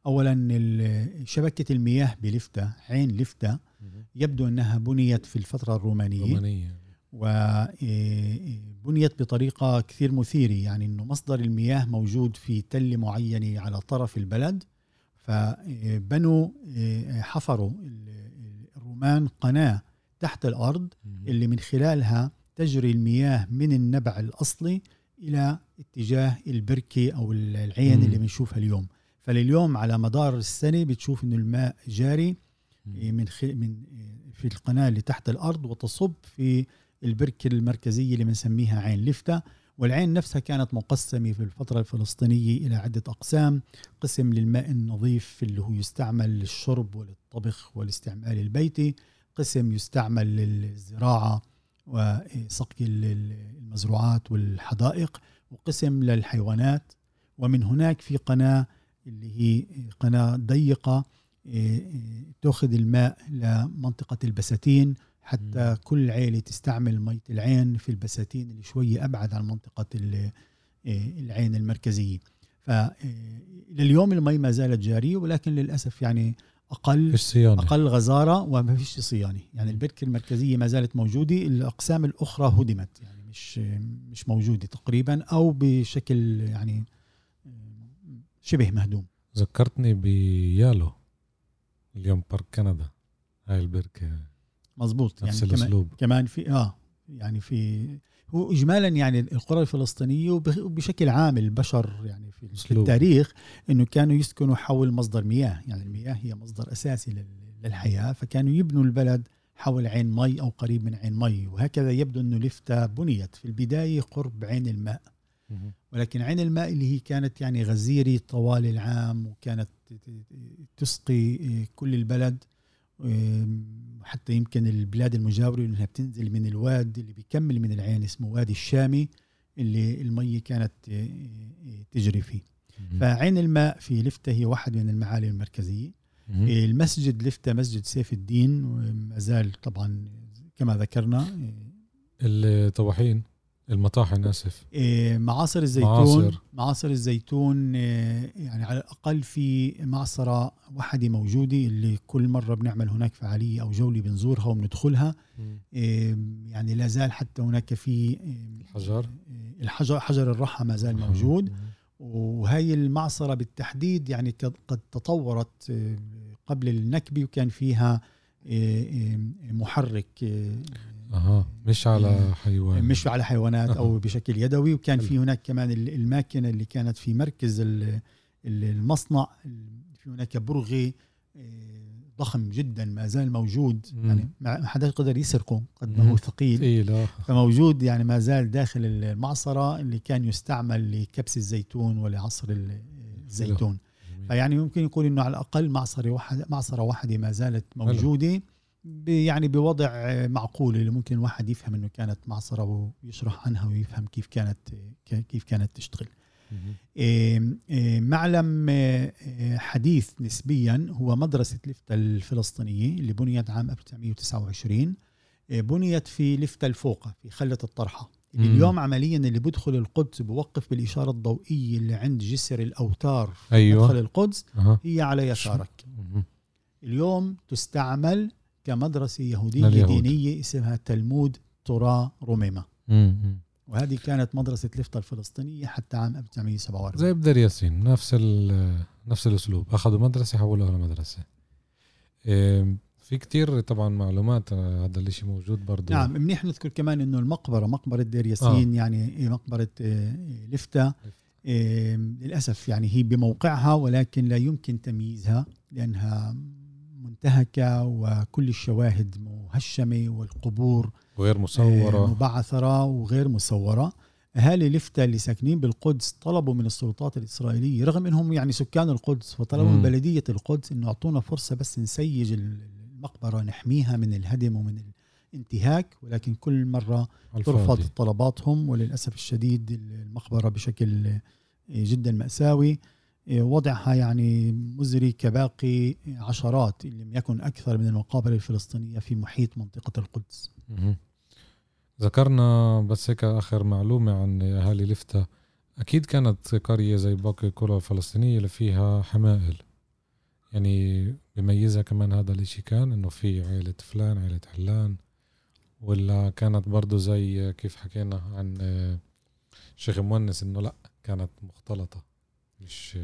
Speaker 2: اولا شبكة المياه بلفتا عين لفتا يبدو أنها بنيت في الفترة الرومانية. الرومانيه وبنيت بطريقة كثير مثيرة. يعني إنه مصدر المياه موجود في تله معينة على طرف البلد. فبنوا حفروا الرومان قناة تحت الأرض اللي من خلالها تجري المياه من النبع الأصلي إلى اتجاه البركة أو العين اللي بنشوفها اليوم. فلليوم على مدار السنة بتشوف إنه الماء جاري من من في القناة اللي تحت الأرض وتصب في البركة المركزية اللي بنسميها عين لفتة والعين نفسها كانت مقسمة في الفترة الفلسطينية إلى عدة أقسام. قسم للماء النظيف اللي هو يستعمل للشرب وللطبخ والاستعمال البيتي. قسم يستعمل للزراعة وسقي المزروعات والحدائق. وقسم للحيوانات. ومن هناك في قناة اللي هي قناة ضيقة إيه، إيه، تأخذ الماء لمنطقة البساتين. حتى كل عائله تستعمل مية العين في البساتين اللي شوية أبعد عن منطقة آه، العين المركزية. فلليوم آه، المي ما زالت جارية ولكن للأسف يعني أقل
Speaker 1: صيانة.
Speaker 2: أقل غزارة وما فيش صيانة. يعني البركة المركزية ما زالت موجودة الأقسام الأخرى هدمت. يعني مش مش موجودة تقريبا أو بشكل يعني آه، شبه مهدوم.
Speaker 1: ذكرتني بيالو اليوم بارك كندا. هاي البركة.
Speaker 2: مظبوط.
Speaker 1: نفس يعني الأسلوب.
Speaker 2: كمان, في آه يعني في هو اجمالا يعني القرى الفلسطينية وبشكل عام البشر يعني في, في التاريخ إنه كانوا يسكنوا حول مصدر مياه. يعني المياه هي مصدر أساسي للحياة فكانوا يبنوا البلد حول عين مي أو قريب من عين مي وهكذا يبدو إنه لفتا بنيت. في البداية قرب عين الماء. ولكن عين الماء اللي هي كانت يعني غزيرة طوال العام وكانت تسقي كل البلد حتى يمكن البلاد المجاورة إنها بتنزل من الواد اللي بيكمل من العين اسمه وادي الشامي اللي المية كانت آه، آه، تجري فيه. فعين الماء في لفتة هي واحد من المعالم المركزية. المسجد لفتة مسجد سيف الدين ما زال طبعا كما ذكرنا
Speaker 1: الطواحين. المطاحن آسف.
Speaker 2: إيه، معاصر الزيتون معاصر, معاصر الزيتون إيه، يعني على الأقل في معصرة واحدة موجودة اللي كل مرة بنعمل هناك فعالية أو جولة بنزورها وبندخلها. إيه، يعني لا زال حتى هناك في
Speaker 1: الحجر.
Speaker 2: الحجر حجر الرحى ما زال موجود. وهي المعصرة بالتحديد يعني قد تطورت قبل النكبة وكان فيها محرك
Speaker 1: أها مش على حيوان
Speaker 2: مش على حيوانات أه. أو بشكل يدوي. وكان في هناك كمان الماكينة اللي كانت في مركز المصنع. في هناك برغي آه، ضخم جدا ما زال موجود. مم. يعني ما حدا قدر يسرقه قد ما هو ثقيل.
Speaker 1: إيه لا.
Speaker 2: فموجود يعني ما زال داخل المعصرة اللي كان يستعمل لكبس الزيتون ولعصر الزيتون. فيعني ممكن يقول إنه على الأقل معصرة واحدة معصرة واحدة ما زالت موجودة. يعني بوضع معقول اللي ممكن الواحد يفهم إنه كانت معصرة ويشرح عنها ويفهم كيف كانت كيف كانت تشتغل. معلم حديث نسبيا هو مدرسة لفتا الفلسطينية اللي بنيت عام 1929 بنيت في لفتا الفوقه في خلة الطرحة اللي اليوم عمليا اللي بدخل القدس بوقف بالإشارة الضوئية اللي عند جسر الأوتار
Speaker 1: أيوة.
Speaker 2: مدخل القدس
Speaker 1: أه.
Speaker 2: هي على يسارك. اليوم تستعمل كمدرسة يهودية
Speaker 1: لليهود.
Speaker 2: دينية اسمها تلمود تورا روميما. وهذه كانت مدرسة لفتا الفلسطينية حتى عام 1947
Speaker 1: زي بدر ياسين نفس ال- نفس الأسلوب. أخذوا مدرسة حولوها لمدرسة. إيه، في كتير طبعا معلومات آه، هذا الإشي موجود برضو.
Speaker 2: نعم منيح نذكر كمان إنه المقبرة مقبرة دير ياسين آه. يعني مقبرة آه، لفتا آه، للأسف يعني هي بموقعها ولكن لا يمكن تمييزها لأنها منتهكة وكل الشواهد مهشمة والقبور
Speaker 1: وغير
Speaker 2: آه،
Speaker 1: مصوره
Speaker 2: مبعثرة وغير مصورة أهالي لفتا اللي ساكنين بالقدس طلبوا من السلطات الإسرائيلية رغم إنهم يعني سكان القدس فطلبوا. من بلدية القدس إنه أعطونا فرصة بس نسيج المقبرة نحميها من الهدم ومن الانتهاك ولكن كل مرة
Speaker 1: على
Speaker 2: ترفض. طلباتهم وللأسف الشديد المقبرة بشكل جدا مأساوي وضعها يعني مزري كباقي عشرات إن لم يكن أكثر من المقابر الفلسطينية في محيط منطقة القدس.
Speaker 1: ذكرنا بس هيك آخر معلومة عن أهالي لفتا أكيد كانت قرية زي باقي القرى الفلسطينية اللي فيها حمائل. يعني بميزها كمان هذا الإشي كان إنه في عيلة فلان عيلة علان. ولا كانت برضو زي كيف حكينا عن آه، شيخ مونس إنه لا كانت مختلطة. مش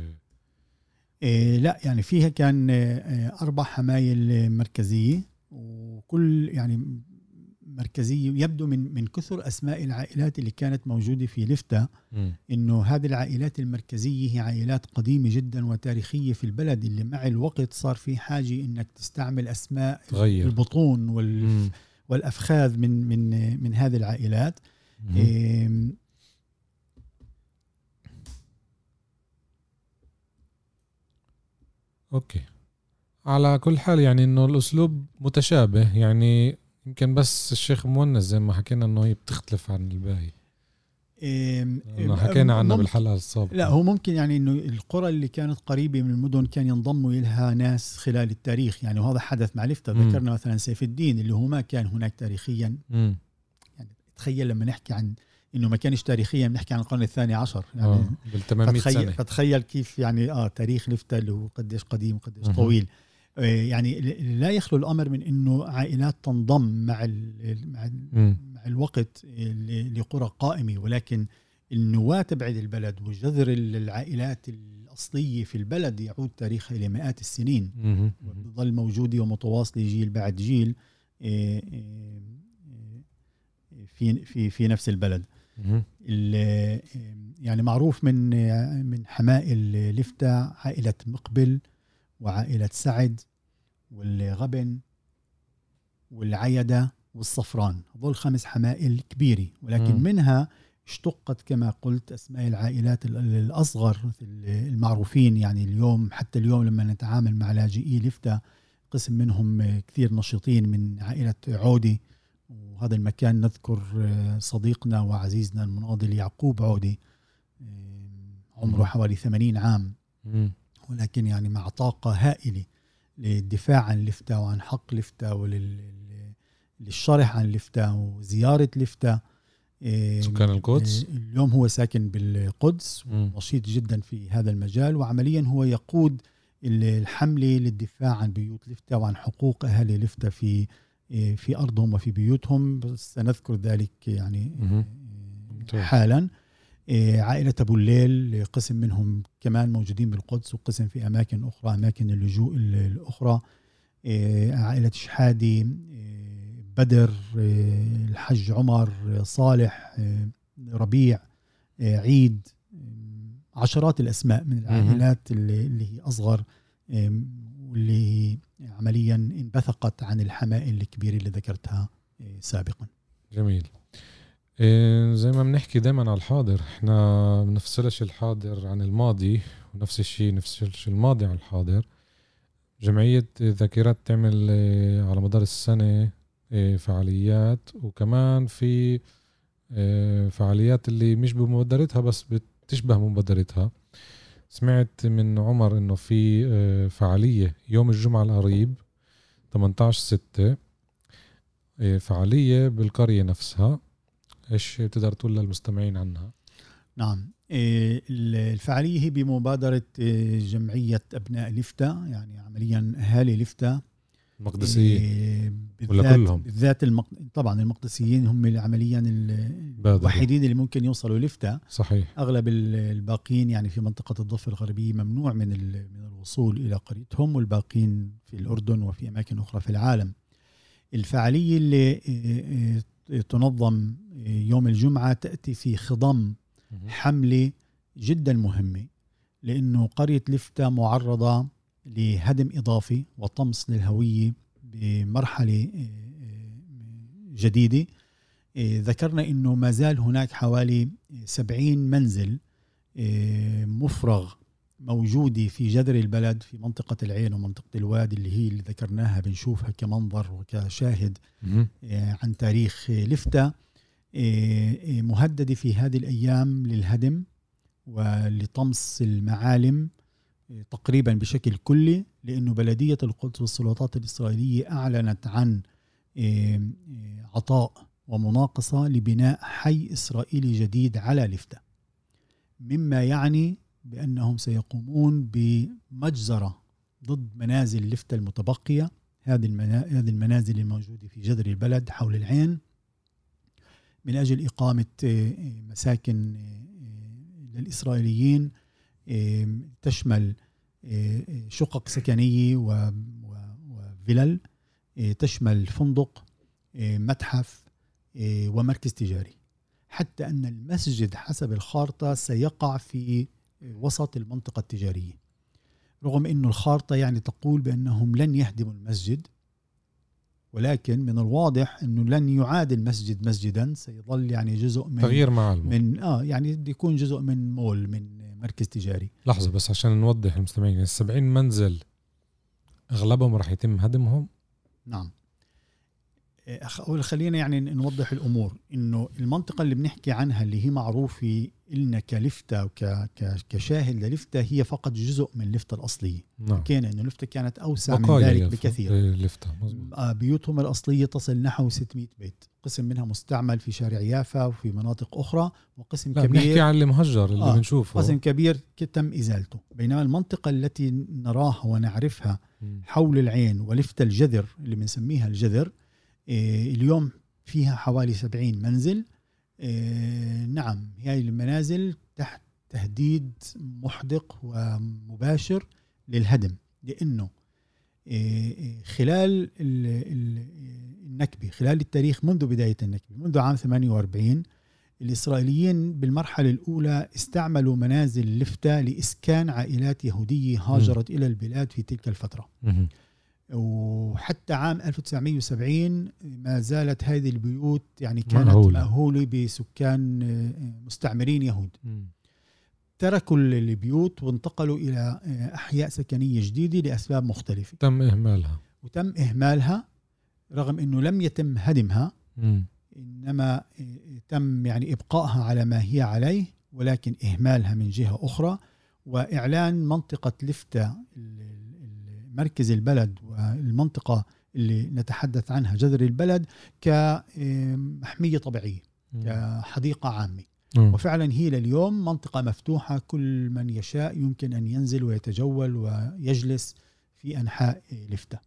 Speaker 2: إيه لا يعني فيها كان آه، أربع حمايل مركزية وكل يعني مركزية يبدو من من كثر أسماء العائلات اللي كانت موجودة في لفتا. إنه هذه العائلات المركزية هي عائلات قديمة جدا وتاريخية في البلد اللي مع الوقت صار في حاجة إنك تستعمل أسماء
Speaker 1: تغير
Speaker 2: البطون وال. والأفخاذ من من من هذه العائلات
Speaker 1: مم.
Speaker 2: إيه
Speaker 1: Okay. على كل حال يعني إنه الأسلوب متشابه يعني يمكن بس الشيخ مونس زي ما حكينا إنه هي بتختلف عن الباقي.
Speaker 2: إيه
Speaker 1: حكينا عنها بالحلقة السابقة.
Speaker 2: لا هو ممكن يعني إنه القرى اللي كانت قريبة من المدن كان ينضموا لها ناس خلال التاريخ. يعني وهذا حدث مع لفتا
Speaker 1: مم.
Speaker 2: ذكرنا مثلا سيف الدين اللي هو ما كان هناك تاريخيا.
Speaker 1: مم.
Speaker 2: يعني تخيل لما نحكي عن إنه ما كانش تاريخيا بنحكي عن القرن الثاني عشر. يعني
Speaker 1: 800
Speaker 2: فتخيل
Speaker 1: سنة.
Speaker 2: فتخيل كيف يعني آه تاريخ لفتا اللي هو قديش قديم وقديش. طويل. آه يعني لا يخلو الأمر من إنه عائلات تنضم مع ال مع, ال
Speaker 1: مم.
Speaker 2: مع الوقت لقرى قائمة. ولكن النواة تبعد البلد وجذر ال- العائلات الأصلية في البلد يعود تاريخها إلى مئات السنين. وتظل موجوده ومتواصله جيل بعد جيل آه، آه، آه، في في في نفس البلد. يعني معروف من من حمائل لفتا عائلة مقبل وعائلة سعد والغبن والعيدة والصفران. هذول خمس حمائل كبيرة ولكن
Speaker 1: مم.
Speaker 2: منها اشتقت كما قلت أسماء العائلات ال- الأصغر المعروفين. يعني اليوم حتى اليوم لما نتعامل مع لاجئي لفتا قسم منهم كثير نشيطين من عائلة عودي وهذا المكان نذكر آه، صديقنا وعزيزنا المناضل يعقوب عودي آه، عمره. حوالي 80 عام. ولكن يعني مع طاقة هائلة للدفاع عن لفتا وعن حق لفتا وللشرح عن لفتا وزيارة لفتا آه،
Speaker 1: سكان القدس؟
Speaker 2: اليوم هو ساكن بالقدس
Speaker 1: مم.
Speaker 2: نشيط جدا في هذا المجال وعمليا هو يقود الحملة للدفاع عن بيوت لفتا وعن حقوق أهالي لفتا في في أرضهم وفي بيوتهم سنذكر ذلك يعني
Speaker 1: مهم. ممتاز.
Speaker 2: حالا عائلة أبو الليل قسم منهم كمان موجودين بالقدس وقسم في أماكن أخرى أماكن اللجوء الأخرى عائلة شحادي بدر الحج عمر صالح ربيع عيد عشرات الأسماء من العائلات اللي, اللي هي أصغر واللي عمليا انبثقت عن الحمائل الكبيرة اللي ذكرتها سابقا.
Speaker 1: جميل. إيه زي ما بنحكي دائما على الحاضر إحنا بنفصلش الحاضر عن الماضي ونفس الشيء نفصلش الماضي عن الحاضر جمعية ذاكرات تعمل على مدار السنة فعاليات وكمان في فعاليات اللي مش بمبادرتها بس بتشبه مبادرتها سمعت من عمر إنه في فعالية يوم الجمعة القريب 18 ستة فعالية بالقرية نفسها. إيش تقدر تقول للمستمعين عنها؟
Speaker 2: نعم. إيه، الفعالية هي بمبادرة إيه، جمعية أبناء لفتا يعني عمليا أهالي لفتا
Speaker 1: المقدسيين إيه، ولا كلهم؟
Speaker 2: بالذات المق... طبعا المقدسيين هم عمليا الوحيدين اللي ممكن يوصلوا لفتا
Speaker 1: صحيح.
Speaker 2: أغلب الباقيين يعني في منطقة الضفة الغربية ممنوع من من الوصول إلى قريتهم والباقين في الأردن وفي أماكن أخرى في العالم. الفعالية اللي تنظم يوم الجمعة تأتي في خضم حملة جدا مهمة لأنه قرية لفتا معرضة لهدم إضافي وطمس للهوية بمرحلة جديدة. ذكرنا إنه ما زال هناك حوالي 70 منزل مفرغ موجودة في جذر البلد في منطقة العين ومنطقة الوادي اللي هي اللي ذكرناها بنشوفها كمنظر وكشاهد عن تاريخ لفتة. مهددة في هذه الأيام للهدم ولطمس المعالم. تقريبا بشكل كلي لأنه بلدية القدس والسلطات الإسرائيلية أعلنت عن عطاء ومناقصة لبناء حي إسرائيلي جديد على لفتة مما يعني بأنهم سيقومون بمجزرة ضد منازل لفتة المتبقية. هذه هذه المنازل الموجودة في جذر البلد حول العين. من أجل إقامة مساكن للإسرائيليين تشمل شقق سكنية وفلل تشمل فندق متحف ومركز تجاري. حتى أن المسجد حسب الخارطة سيقع في وسط المنطقة التجارية. رغم أن الخارطة يعني تقول بأنهم لن يهدموا المسجد ولكن من الواضح إنه لن يعاد المسجد مسجدا سيظل يعني جزء من
Speaker 1: تغيير معلم
Speaker 2: من آه يعني بده يكون جزء من مول من مركز تجاري.
Speaker 1: لحظة بس عشان نوضح المستمعين ال 70 منزل أغلبهم راح يتم هدمهم؟
Speaker 2: نعم. اول خلينا يعني نوضح الأمور. إنه المنطقة اللي بنحكي عنها اللي هي معروفة لنا كلفتا وكشاهد للفتا هي فقط جزء من لفتا الأصلية. نعم. كان إنه لفتا كانت أوسع من ذلك بكثير.
Speaker 1: إيه، لفتا
Speaker 2: آه، بيوتهم الأصلية تصل نحو 600 بيت. قسم منها مستعمل في شارع يافا وفي مناطق أخرى وقسم كبير
Speaker 1: بنحكي عن اللي مهجر اللي آه بنشوفه.
Speaker 2: قسم كبير تم إزالته. بينما المنطقة التي نراها ونعرفها حول العين ولفتا الجذر اللي بنسميها الجذر اليوم فيها حوالي 70 منزل إيه، نعم هذه المنازل تحت تهديد محدق ومباشر للهدم لأنه إيه، خلال النكبة خلال التاريخ منذ بداية النكبة منذ عام 48 الإسرائيليين بالمرحلة الأولى استعملوا منازل لفتة لإسكان عائلات يهودية هاجرت م. إلى البلاد في تلك الفترة م. وحتى عام 1970 ما زالت هذه البيوت يعني كانت مأهولة, مأهولة بسكان آه، مستعمرين يهود م. تركوا البيوت وانتقلوا إلى آه، أحياء سكنية جديدة لأسباب مختلفة
Speaker 1: تم إهمالها
Speaker 2: وتم إهمالها رغم أنه لم يتم هدمها م. إنما آه، تم يعني إبقائها على ما هي عليه ولكن إهمالها من جهة أخرى وإعلان منطقة لفتة مركز البلد والمنطقة اللي نتحدث عنها جذر البلد كمحمية طبيعية كحديقة عامة. وفعلا هي لليوم منطقة مفتوحة كل من يشاء يمكن أن ينزل ويتجول ويجلس في أنحاء لفتة.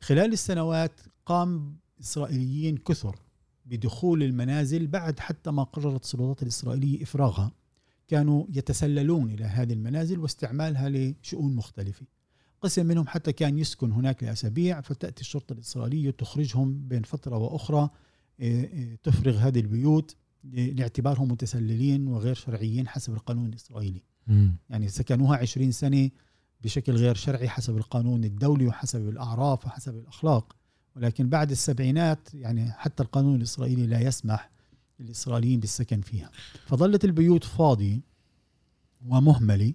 Speaker 2: خلال السنوات قام إسرائيليين كثر بدخول المنازل بعد حتى ما قررت السلطات الإسرائيلية إفراغها. كانوا يتسللون إلى هذه المنازل واستعمالها لشؤون مختلفة. قسم منهم حتى كان يسكن هناك لأسابيع فتأتي الشرطة الإسرائيلية تخرجهم بين فترة وأخرى آه، آه، تفرغ هذه البيوت لاعتبارهم متسللين وغير شرعيين حسب القانون الإسرائيلي. م. يعني سكنوها عشرين سنة بشكل غير شرعي حسب القانون الدولي وحسب الأعراف وحسب الأخلاق. ولكن بعد السبعينات يعني حتى القانون الإسرائيلي لا يسمح للإسرائيليين بالسكن فيها. فظلت البيوت فاضية ومهملة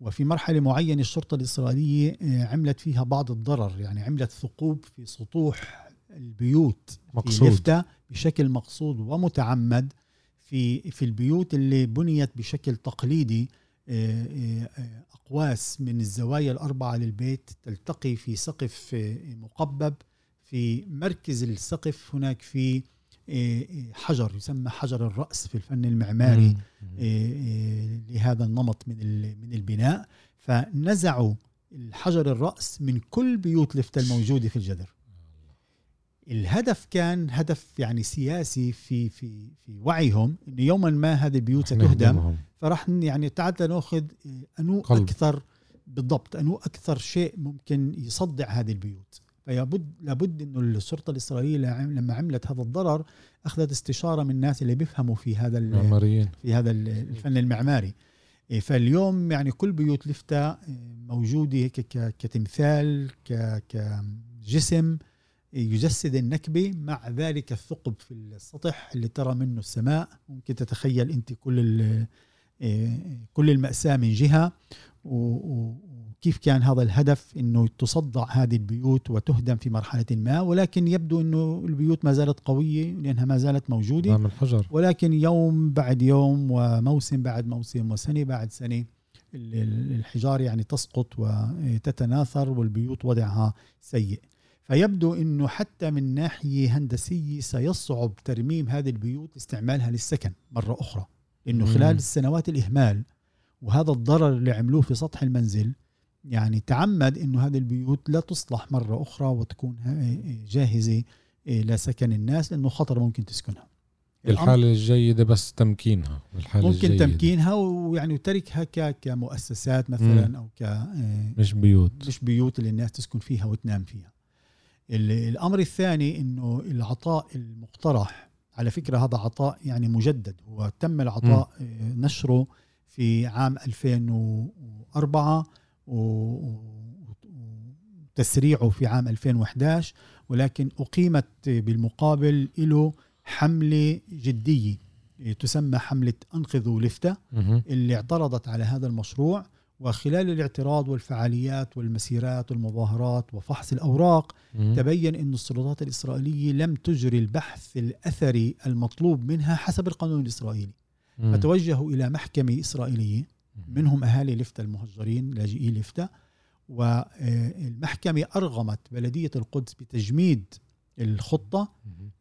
Speaker 2: وفي مرحلة معينة الشرطة الإسرائيلية آه، عملت فيها بعض الضرر يعني عملت ثقوب في سطوح البيوت
Speaker 1: مقصود.
Speaker 2: في بشكل مقصود ومتعمد في في البيوت اللي بنيت بشكل تقليدي آه، آه، أقواس من الزوايا الأربعة للبيت تلتقي في سقف مقبب في مركز السقف هناك في حجر يسمى حجر الرأس في الفن المعماري. لهذا النمط من من البناء. فنزعوا الحجر الرأس من كل بيوت لفتة الموجودة في الجدر. الهدف كان هدف يعني سياسي في في في وعيهم إنه يوما ما هذه البيوت ستهدم. فراح يعني تعال نأخذ أنو قلب. أكثر بالضبط أنو أكثر شيء ممكن يصدع هذه البيوت. فيابد لابد إنه الشرطه الإسرائيلية لما عملت هذا الضرر أخذت استشارة من الناس اللي بيفهموا في هذا
Speaker 1: المعماريين
Speaker 2: في هذا الفن المعماري. فاليوم يعني كل بيوت لفتا موجودة كتمثال كجسم يجسد النكبة. مع ذلك الثقب في السطح اللي ترى منه السماء ممكن تتخيل أنت كل كل المأساة من جهة. وكيف كان هذا الهدف أنه تصدع هذه البيوت وتهدم في مرحلة ما ولكن يبدو أنه البيوت ما زالت قوية لأنها ما زالت موجودة.
Speaker 1: من الحجر.
Speaker 2: ولكن يوم بعد يوم وموسم بعد موسم وسنة بعد سنة الحجار يعني تسقط وتتناثر والبيوت وضعها سيء. فيبدو إنه حتى من ناحية هندسية سيصعب ترميم هذه البيوت لاستعمالها للسكن مرة أخرى. لأنه خلال السنوات الإهمال وهذا الضرر اللي عملوه في سطح المنزل يعني تعمد إنه هذه البيوت لا تصلح مرة أخرى وتكون جاهزة لسكن الناس لأنه خطر ممكن تسكنها.
Speaker 1: الحالة الجيدة بس تمكينها
Speaker 2: الحالة ممكن الجيدة. تمكينها ويعني تركها كمؤسسات مثلا أو ك
Speaker 1: مش بيوت.
Speaker 2: مش بيوت اللي الناس تسكن فيها وتنام فيها. الأمر الثاني إنه العطاء المقترح. على فكرة هذا عطاء يعني مجدد. هو تم العطاء م. آه، نشره في عام 2004 وتسريعه في عام 2011 ولكن أقيمت بالمقابل له حملة جدية تسمى حملة انقذوا لفته اللي اعترضت على هذا المشروع وخلال الاعتراض والفعاليات والمسيرات والمظاهرات وفحص الأوراق تبين أن السلطات الإسرائيلية لم تجري البحث الأثري المطلوب منها حسب القانون الإسرائيلي. فتوجهوا إلى محكمة إسرائيلية منهم أهالي لفتة المهجرين لاجئي لفتة والمحكمة أرغمت بلدية القدس بتجميد الخطة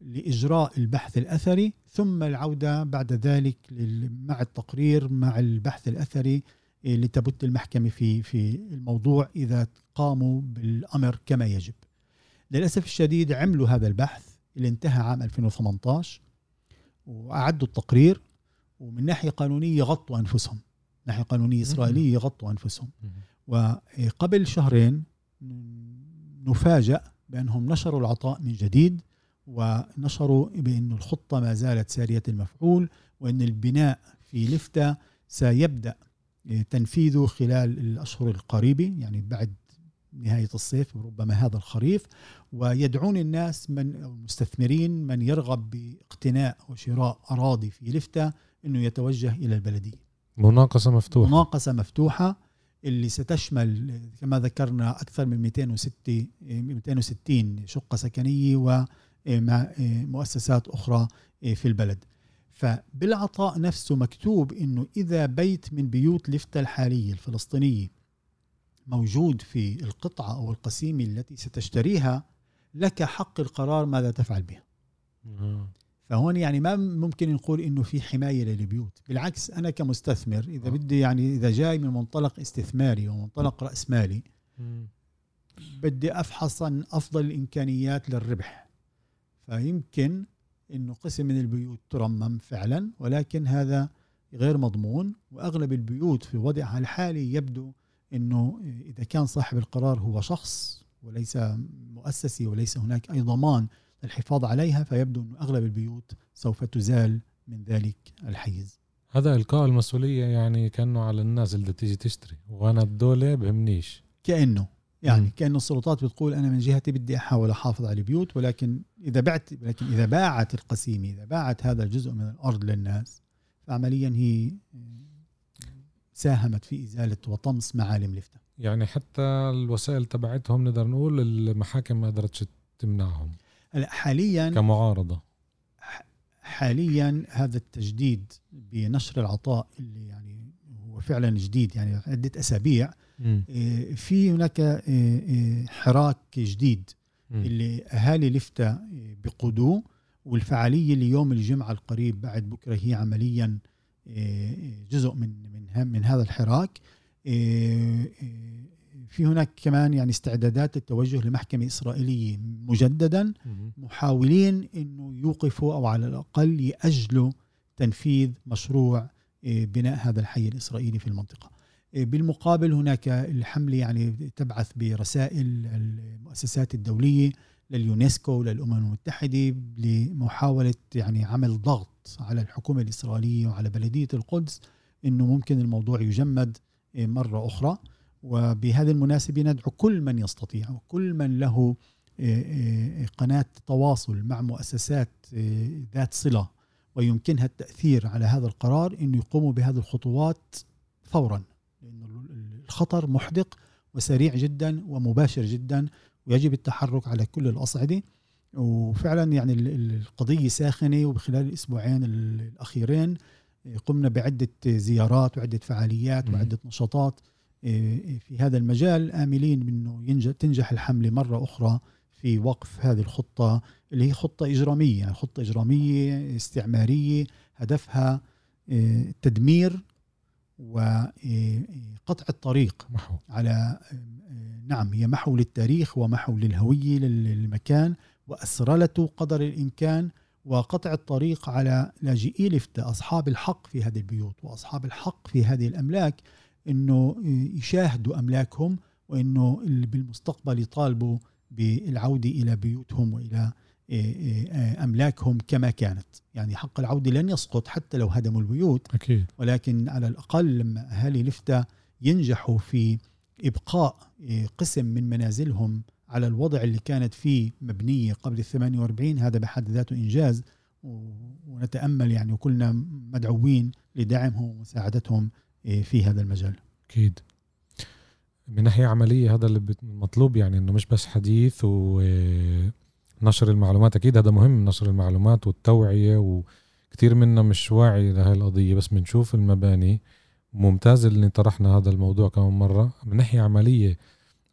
Speaker 2: لإجراء البحث الأثري ثم العودة بعد ذلك مع التقرير مع البحث الأثري لتبت المحكمة في في الموضوع إذا قاموا بالأمر كما يجب. للأسف الشديد عملوا هذا البحث اللي انتهى عام 2018 وأعدوا التقرير ومن ناحية قانونية غطوا أنفسهم. ناحية قانونية إسرائيلية غطوا أنفسهم. وقبل شهرين نفاجأ بأنهم نشروا العطاء من جديد ونشروا بأن الخطة ما زالت سارية المفعول وأن البناء في لفتة سيبدأ تنفيذه خلال الأشهر القريبة يعني بعد نهاية الصيف وربما هذا الخريف. ويدعون الناس من المستثمرين من يرغب بإقتناء وشراء أراضي في لفتة أنه يتوجه إلى البلدية.
Speaker 1: مناقصة مفتوحة.
Speaker 2: مناقصة مفتوحة اللي ستشمل كما ذكرنا أكثر من 260 260 شقة سكنية ومؤسسات أخرى في البلد. فبالعطاء نفسه مكتوب إنه إذا بيت من بيوت لفتة الحالية الفلسطينية موجود في القطعة أو القسيمة التي ستشتريها لك حق القرار ماذا تفعل بها. فهون يعني ما ممكن نقول إنه في حماية للبيوت. بالعكس أنا كمستثمر إذا آه. بدي يعني إذا جاي من منطلق استثماري ومنطلق رأس مالي بدي أفحص عن أفضل الإمكانيات للربح. فيمكن إنه قسم من البيوت ترمم فعلا ولكن هذا غير مضمون. وأغلب البيوت في وضعها الحالي يبدو إنه إذا كان صاحب القرار هو شخص وليس مؤسسه وليس هناك أي ضمان للحفاظ عليها فيبدو إنه أغلب البيوت سوف تزال من ذلك الحيز.
Speaker 1: هذا إلقاء المسؤولية يعني كأنه على الناس اللي تيجي تشتري. وأنا الدولة بهمنيش.
Speaker 2: كأنه يعني كأن السلطات بتقول أنا من جهتي بدي أحاول أحافظ على البيوت ولكن إذا بعت لكن إذا باعت القسيمة إذا باعت هذا الجزء من الأرض للناس فعمليا هي ساهمت في إزالة وطمس معالم لفتة
Speaker 1: يعني حتى الوسائل تبعتهم نقدر نقول المحاكم ما قدرتش تمنعهم.
Speaker 2: هلا حاليا
Speaker 1: كمعارضة.
Speaker 2: حاليا هذا التجديد بنشر العطاء اللي يعني هو فعلا جديد يعني عدة أسابيع. إيه، في هناك إيه، إيه، حراك جديد اللي أهالي لفته بقودوه والفعالية ليوم الجمعة القريب بعد بكرة هي عمليا جزء من من من هذا الحراك. في هناك كمان يعني استعدادات للتوجه لمحكمة إسرائيلية مجددا محاولين أنه يوقفوا أو على الأقل يأجلوا تنفيذ مشروع آه، بناء هذا الحي الإسرائيلي في المنطقة. آه، بالمقابل هناك الحملة يعني تبعث برسائل المؤسسات الدولية لليونسكو للأمم المتحدة لمحاولة يعني عمل ضغط على الحكومة الإسرائيلية وعلى بلدية القدس أنه ممكن الموضوع يجمد آه، مرة أخرى. وبهذه المناسبة ندعو كل من يستطيع وكل من له قناة تواصل مع مؤسسات ذات صلة ويمكنها التأثير على هذا القرار أنه يقوموا بهذه الخطوات فورا لأن الخطر محدق وسريع جدا ومباشر جدا ويجب التحرك على كل الأصعدة. وفعلا يعني القضية ساخنة وبخلال الأسبوعين الأخيرين قمنا بعدة زيارات وعدة فعاليات وعدة نشاطات آه، في هذا المجال آملين أنه تنجح الحملة مرة أخرى في وقف هذه الخطة اللي هي خطة إجرامية خطة إجرامية استعمارية هدفها آه، تدمير وقطع الطريق
Speaker 1: محو.
Speaker 2: على نعم هي محو للتاريخ ومحو للهوية للمكان وأسرلته قدر الإمكان وقطع الطريق على لاجئي لفتة أصحاب الحق في هذه البيوت وأصحاب الحق في هذه الأملاك إنه يشاهدوا أملاكهم وإنه بالمستقبل يطالبوا بالعودة إلى بيوتهم وإلى إيه، إيه، أملاكهم كما كانت. يعني حق العودة لن يسقط حتى لو هدموا البيوت.
Speaker 1: أكيد.
Speaker 2: ولكن على الأقل لما أهالي لفته ينجحوا في إبقاء إيه، قسم من منازلهم على الوضع اللي كانت فيه مبنية قبل ال 48 هذا بحد ذاته إنجاز. ونتأمل يعني وكلنا مدعوين لدعمهم ومساعدتهم في هذا المجال.
Speaker 1: أكيد. من ناحية عملية هذا اللي مطلوب يعني إنه مش بس حديث ونشر المعلومات. أكيد هذا مهم نشر المعلومات والتوعية وكثير منا مش واعي لهي القضية بس بنشوف المباني. ممتاز اللي طرحنا هذا الموضوع كمان مرة. من ناحية عملية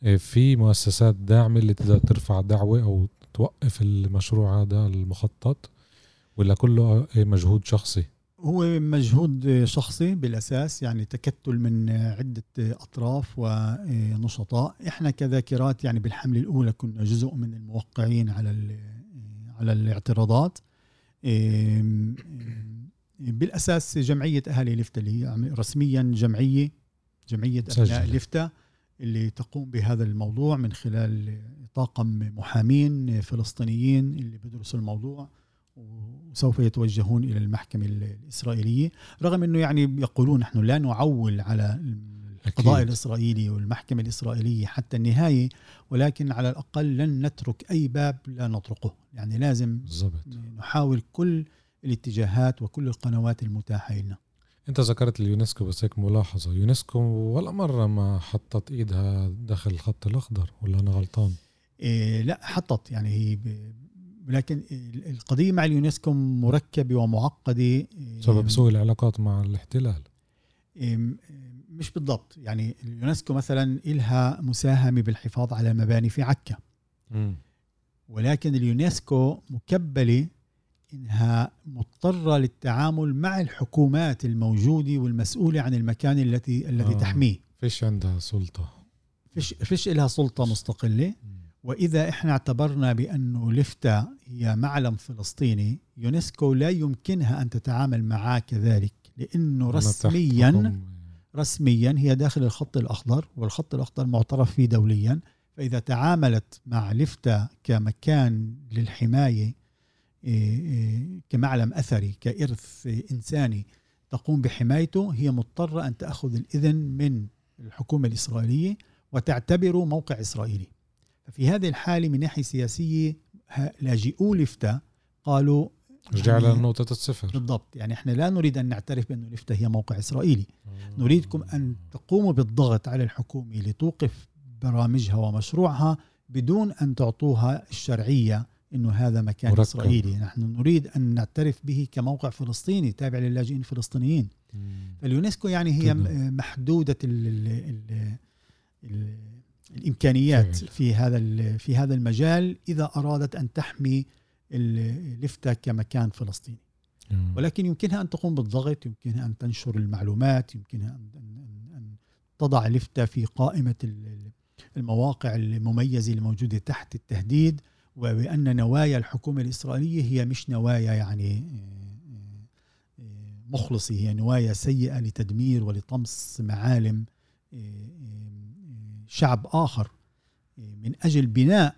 Speaker 1: إيه، في مؤسسات داعمة اللي تقدر ترفع دعوة أو توقف المشروع هذا المخطط ولا كله إيه، مجهود شخصي؟
Speaker 2: هو مجهود شخصي بالأساس يعني تكتل من عدة أطراف ونشطاء. إحنا كذاكرات يعني بالحملة الأولى كنا جزء من الموقعين على على الاعتراضات. بالأساس جمعية أهالي لفته اللي هي رسميا جمعية جمعية أبناء لفته اللي تقوم بهذا الموضوع من خلال طاقم محامين فلسطينيين اللي بيدرسوا الموضوع. وسوف يتوجهون إلى المحكمة الإسرائيلية رغم إنه يعني يقولون نحن لا نعول على القضاء أكيد. الإسرائيلي والمحكمة الإسرائيلية حتى النهاية ولكن على الأقل لن نترك أي باب لا نطرقه. يعني لازم
Speaker 1: بالزبط.
Speaker 2: نحاول كل الاتجاهات وكل القنوات المتاحة لنا.
Speaker 1: أنت ذكرت اليونسكو بس هيك ملاحظة. يونسكو ولا مرة ما حطت إيدها داخل الخط الأخضر ولا أنا غلطان؟
Speaker 2: إيه لا حطت. يعني هي ولكن القضية مع اليونسكو مركبة ومعقدة.
Speaker 1: بسبب سوء العلاقات مع الاحتلال.
Speaker 2: مش بالضبط. يعني اليونسكو مثلا إلها مساهمة بالحفاظ على مباني في عكا. ولكن اليونسكو مكبلة إنها مضطرة للتعامل مع الحكومات الموجودة والمسؤولة عن المكان التي الذي آه. تحميه.
Speaker 1: فيش عندها سلطة.
Speaker 2: فيش فيش لها سلطة مستقلة. وإذا إحنا اعتبرنا بأنه لفتا هي معلم فلسطيني يونسكو لا يمكنها أن تتعامل معاه كذلك لأنه رسميا رسميا هي داخل الخط الأخضر والخط الأخضر معترف فيه دوليا. فإذا تعاملت مع لفتا كمكان للحماية إيه، إيه، كمعلم أثري كإرث إنساني تقوم بحمايته هي مضطرة أن تأخذ الإذن من الحكومة الإسرائيلية وتعتبره موقع إسرائيلي. ففي هذه الحالة من ناحية سياسية لاجئو لفتا قالوا
Speaker 1: رجع يعني لنقطة الصفر.
Speaker 2: بالضبط. يعني إحنا لا نريد أن نعترف بأن لفتا هي موقع إسرائيلي. آه. نريدكم أن تقوموا بالضغط على الحكومة لتوقف برامجها ومشروعها بدون أن تعطوها الشرعية إنه هذا مكان مركب. إسرائيلي. نحن نريد أن نعترف به كموقع فلسطيني تابع للاجئين الفلسطينيين. فاليونسكو يعني هي محدودة ال ال ال الإمكانيات في هذا في هذا المجال إذا أرادت أن تحمي اللفتة كمكان فلسطيني. ولكن يمكنها أن تقوم بالضغط يمكنها أن تنشر المعلومات يمكنها أن, أن تضع لفتة في قائمة المواقع المميزة الموجودة تحت التهديد وبأن نوايا الحكومة الإسرائيلية هي مش نوايا يعني مخلصة هي نوايا سيئة لتدمير ولطمس معالم شعب آخر من أجل بناء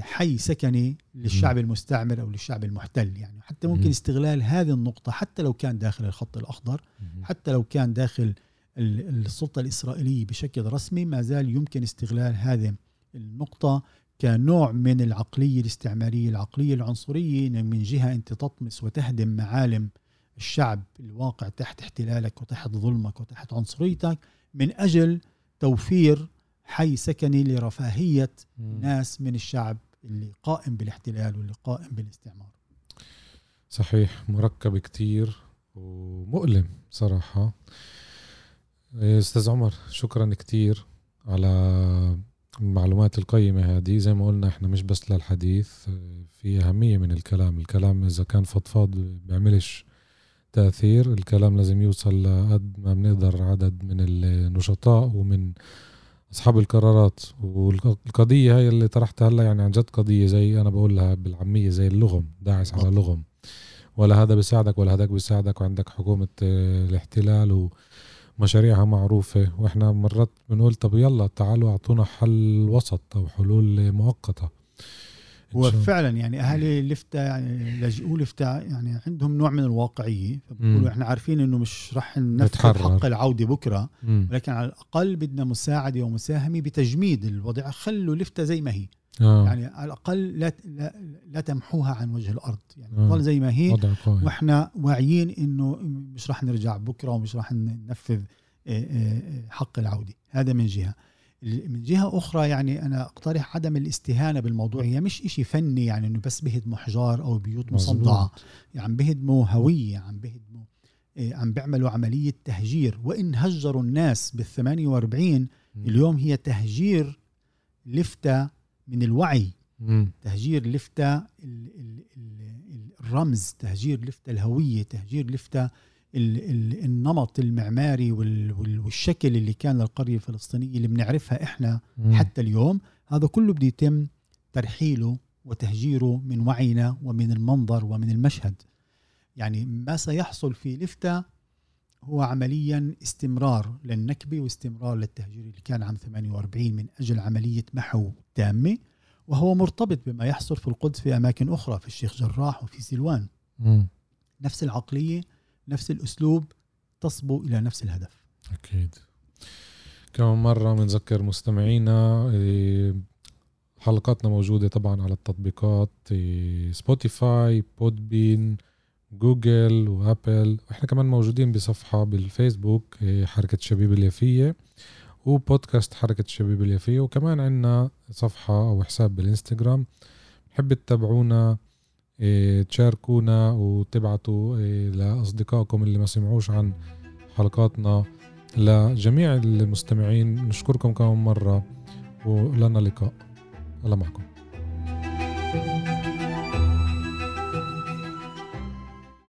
Speaker 2: حي سكني للشعب المستعمر أو للشعب المحتل يعني. حتى ممكن استغلال هذه النقطة حتى لو كان داخل الخط الأخضر حتى لو كان داخل السلطة الإسرائيلية بشكل رسمي ما زال يمكن استغلال هذه النقطة كنوع من العقلية الاستعمارية العقلية العنصرية من جهة أنت تطمس وتهدم معالم الشعب الواقع تحت احتلالك وتحت ظلمك وتحت عنصريتك من أجل توفير حي سكني لرفاهية ناس من الشعب اللي قائم بالاحتلال واللي قائم بالاستعمار.
Speaker 1: صحيح مركب كتير ومؤلم صراحة. أستاذ عمر شكرا كتير على المعلومات القيمة هذه. زي ما قلنا إحنا مش بس للحديث في أهمية من الكلام. الكلام إذا كان فضفاض بيعملش تأثير الكلام لازم يوصل لقد ما بنقدر عدد من النشطاء ومن أصحاب القرارات. والقضية هاي اللي طرحتها هلا يعني عن جد قضية زي أنا بقولها بالعامية زي اللغم داعس على لغم ولا هذا بيساعدك ولا هذاك بيساعدك وعندك حكومة الاحتلال و مشاريعها معروفة. وإحنا مرات بنقول طب يلا تعالوا أعطونا حل وسط أو حلول مؤقتة.
Speaker 2: هو فعلا يعني أهالي لفتا يعني لاجئوا لفتا يعني عندهم نوع من الواقعية. فبقولوا إحنا عارفين إنه مش رح نفقد حق العودة بكرة مم. ولكن على الأقل بدنا مساعدة ومساهمة بتجميد الوضع. خلوا لفتا زي ما هي. آه. يعني على الأقل لا لا, لا تمحوها عن وجه الأرض. يعني آه. زي ما هي. وإحنا واعيين إنه مش راح نرجع بكرة ومش راح ننفذ آه، آه، حق العودة. هذا من جهة. من جهة أخرى يعني أنا أقترح عدم الاستهانة بالموضوع. هي مش إشي فني يعني إنه بس بهدموا احجار أو بيوت مصدعة. يعني عم بهدموا هوية عم بهدموا آه، عم بيعملوا عملية تهجير. وإن هجروا الناس بال 48 اليوم هي تهجير لفتة من الوعي. مم. تهجير لفتة الرمز تهجير لفتة الهوية تهجير لفتة النمط المعماري والشكل اللي كان للقرية الفلسطينية اللي بنعرفها إحنا مم. حتى اليوم هذا كله بده يتم ترحيله وتهجيره من وعينا ومن المنظر ومن المشهد يعني ما سيحصل في لفتة هو عمليا استمرار للنكبة واستمرار للتهجير اللي كان عام 48 من أجل عملية محو تامة وهو مرتبط بما يحصل في القدس في أماكن أخرى في الشيخ جراح وفي سلوان م. نفس العقلية نفس الأسلوب تصبو إلى نفس الهدف.
Speaker 1: أكيد. كمان مرة بنذكر مستمعينا إيه، حلقاتنا موجودة طبعا على التطبيقات سبوتيفاي بودبين جوجل وابل وإحنا كمان موجودين بصفحة بالفيسبوك إيه، حركة شبيب اليافية وبودكاست حركة شبيب اليافية. وكمان عنا صفحة أو حساب بالإنستغرام. بحب تتابعونا تشاركونا وتبعتوا إيه لأصدقائكم اللي ما سمعوش عن حلقاتنا. لجميع المستمعين نشكركم كمان مرة ولنا لقاء. الله معكم.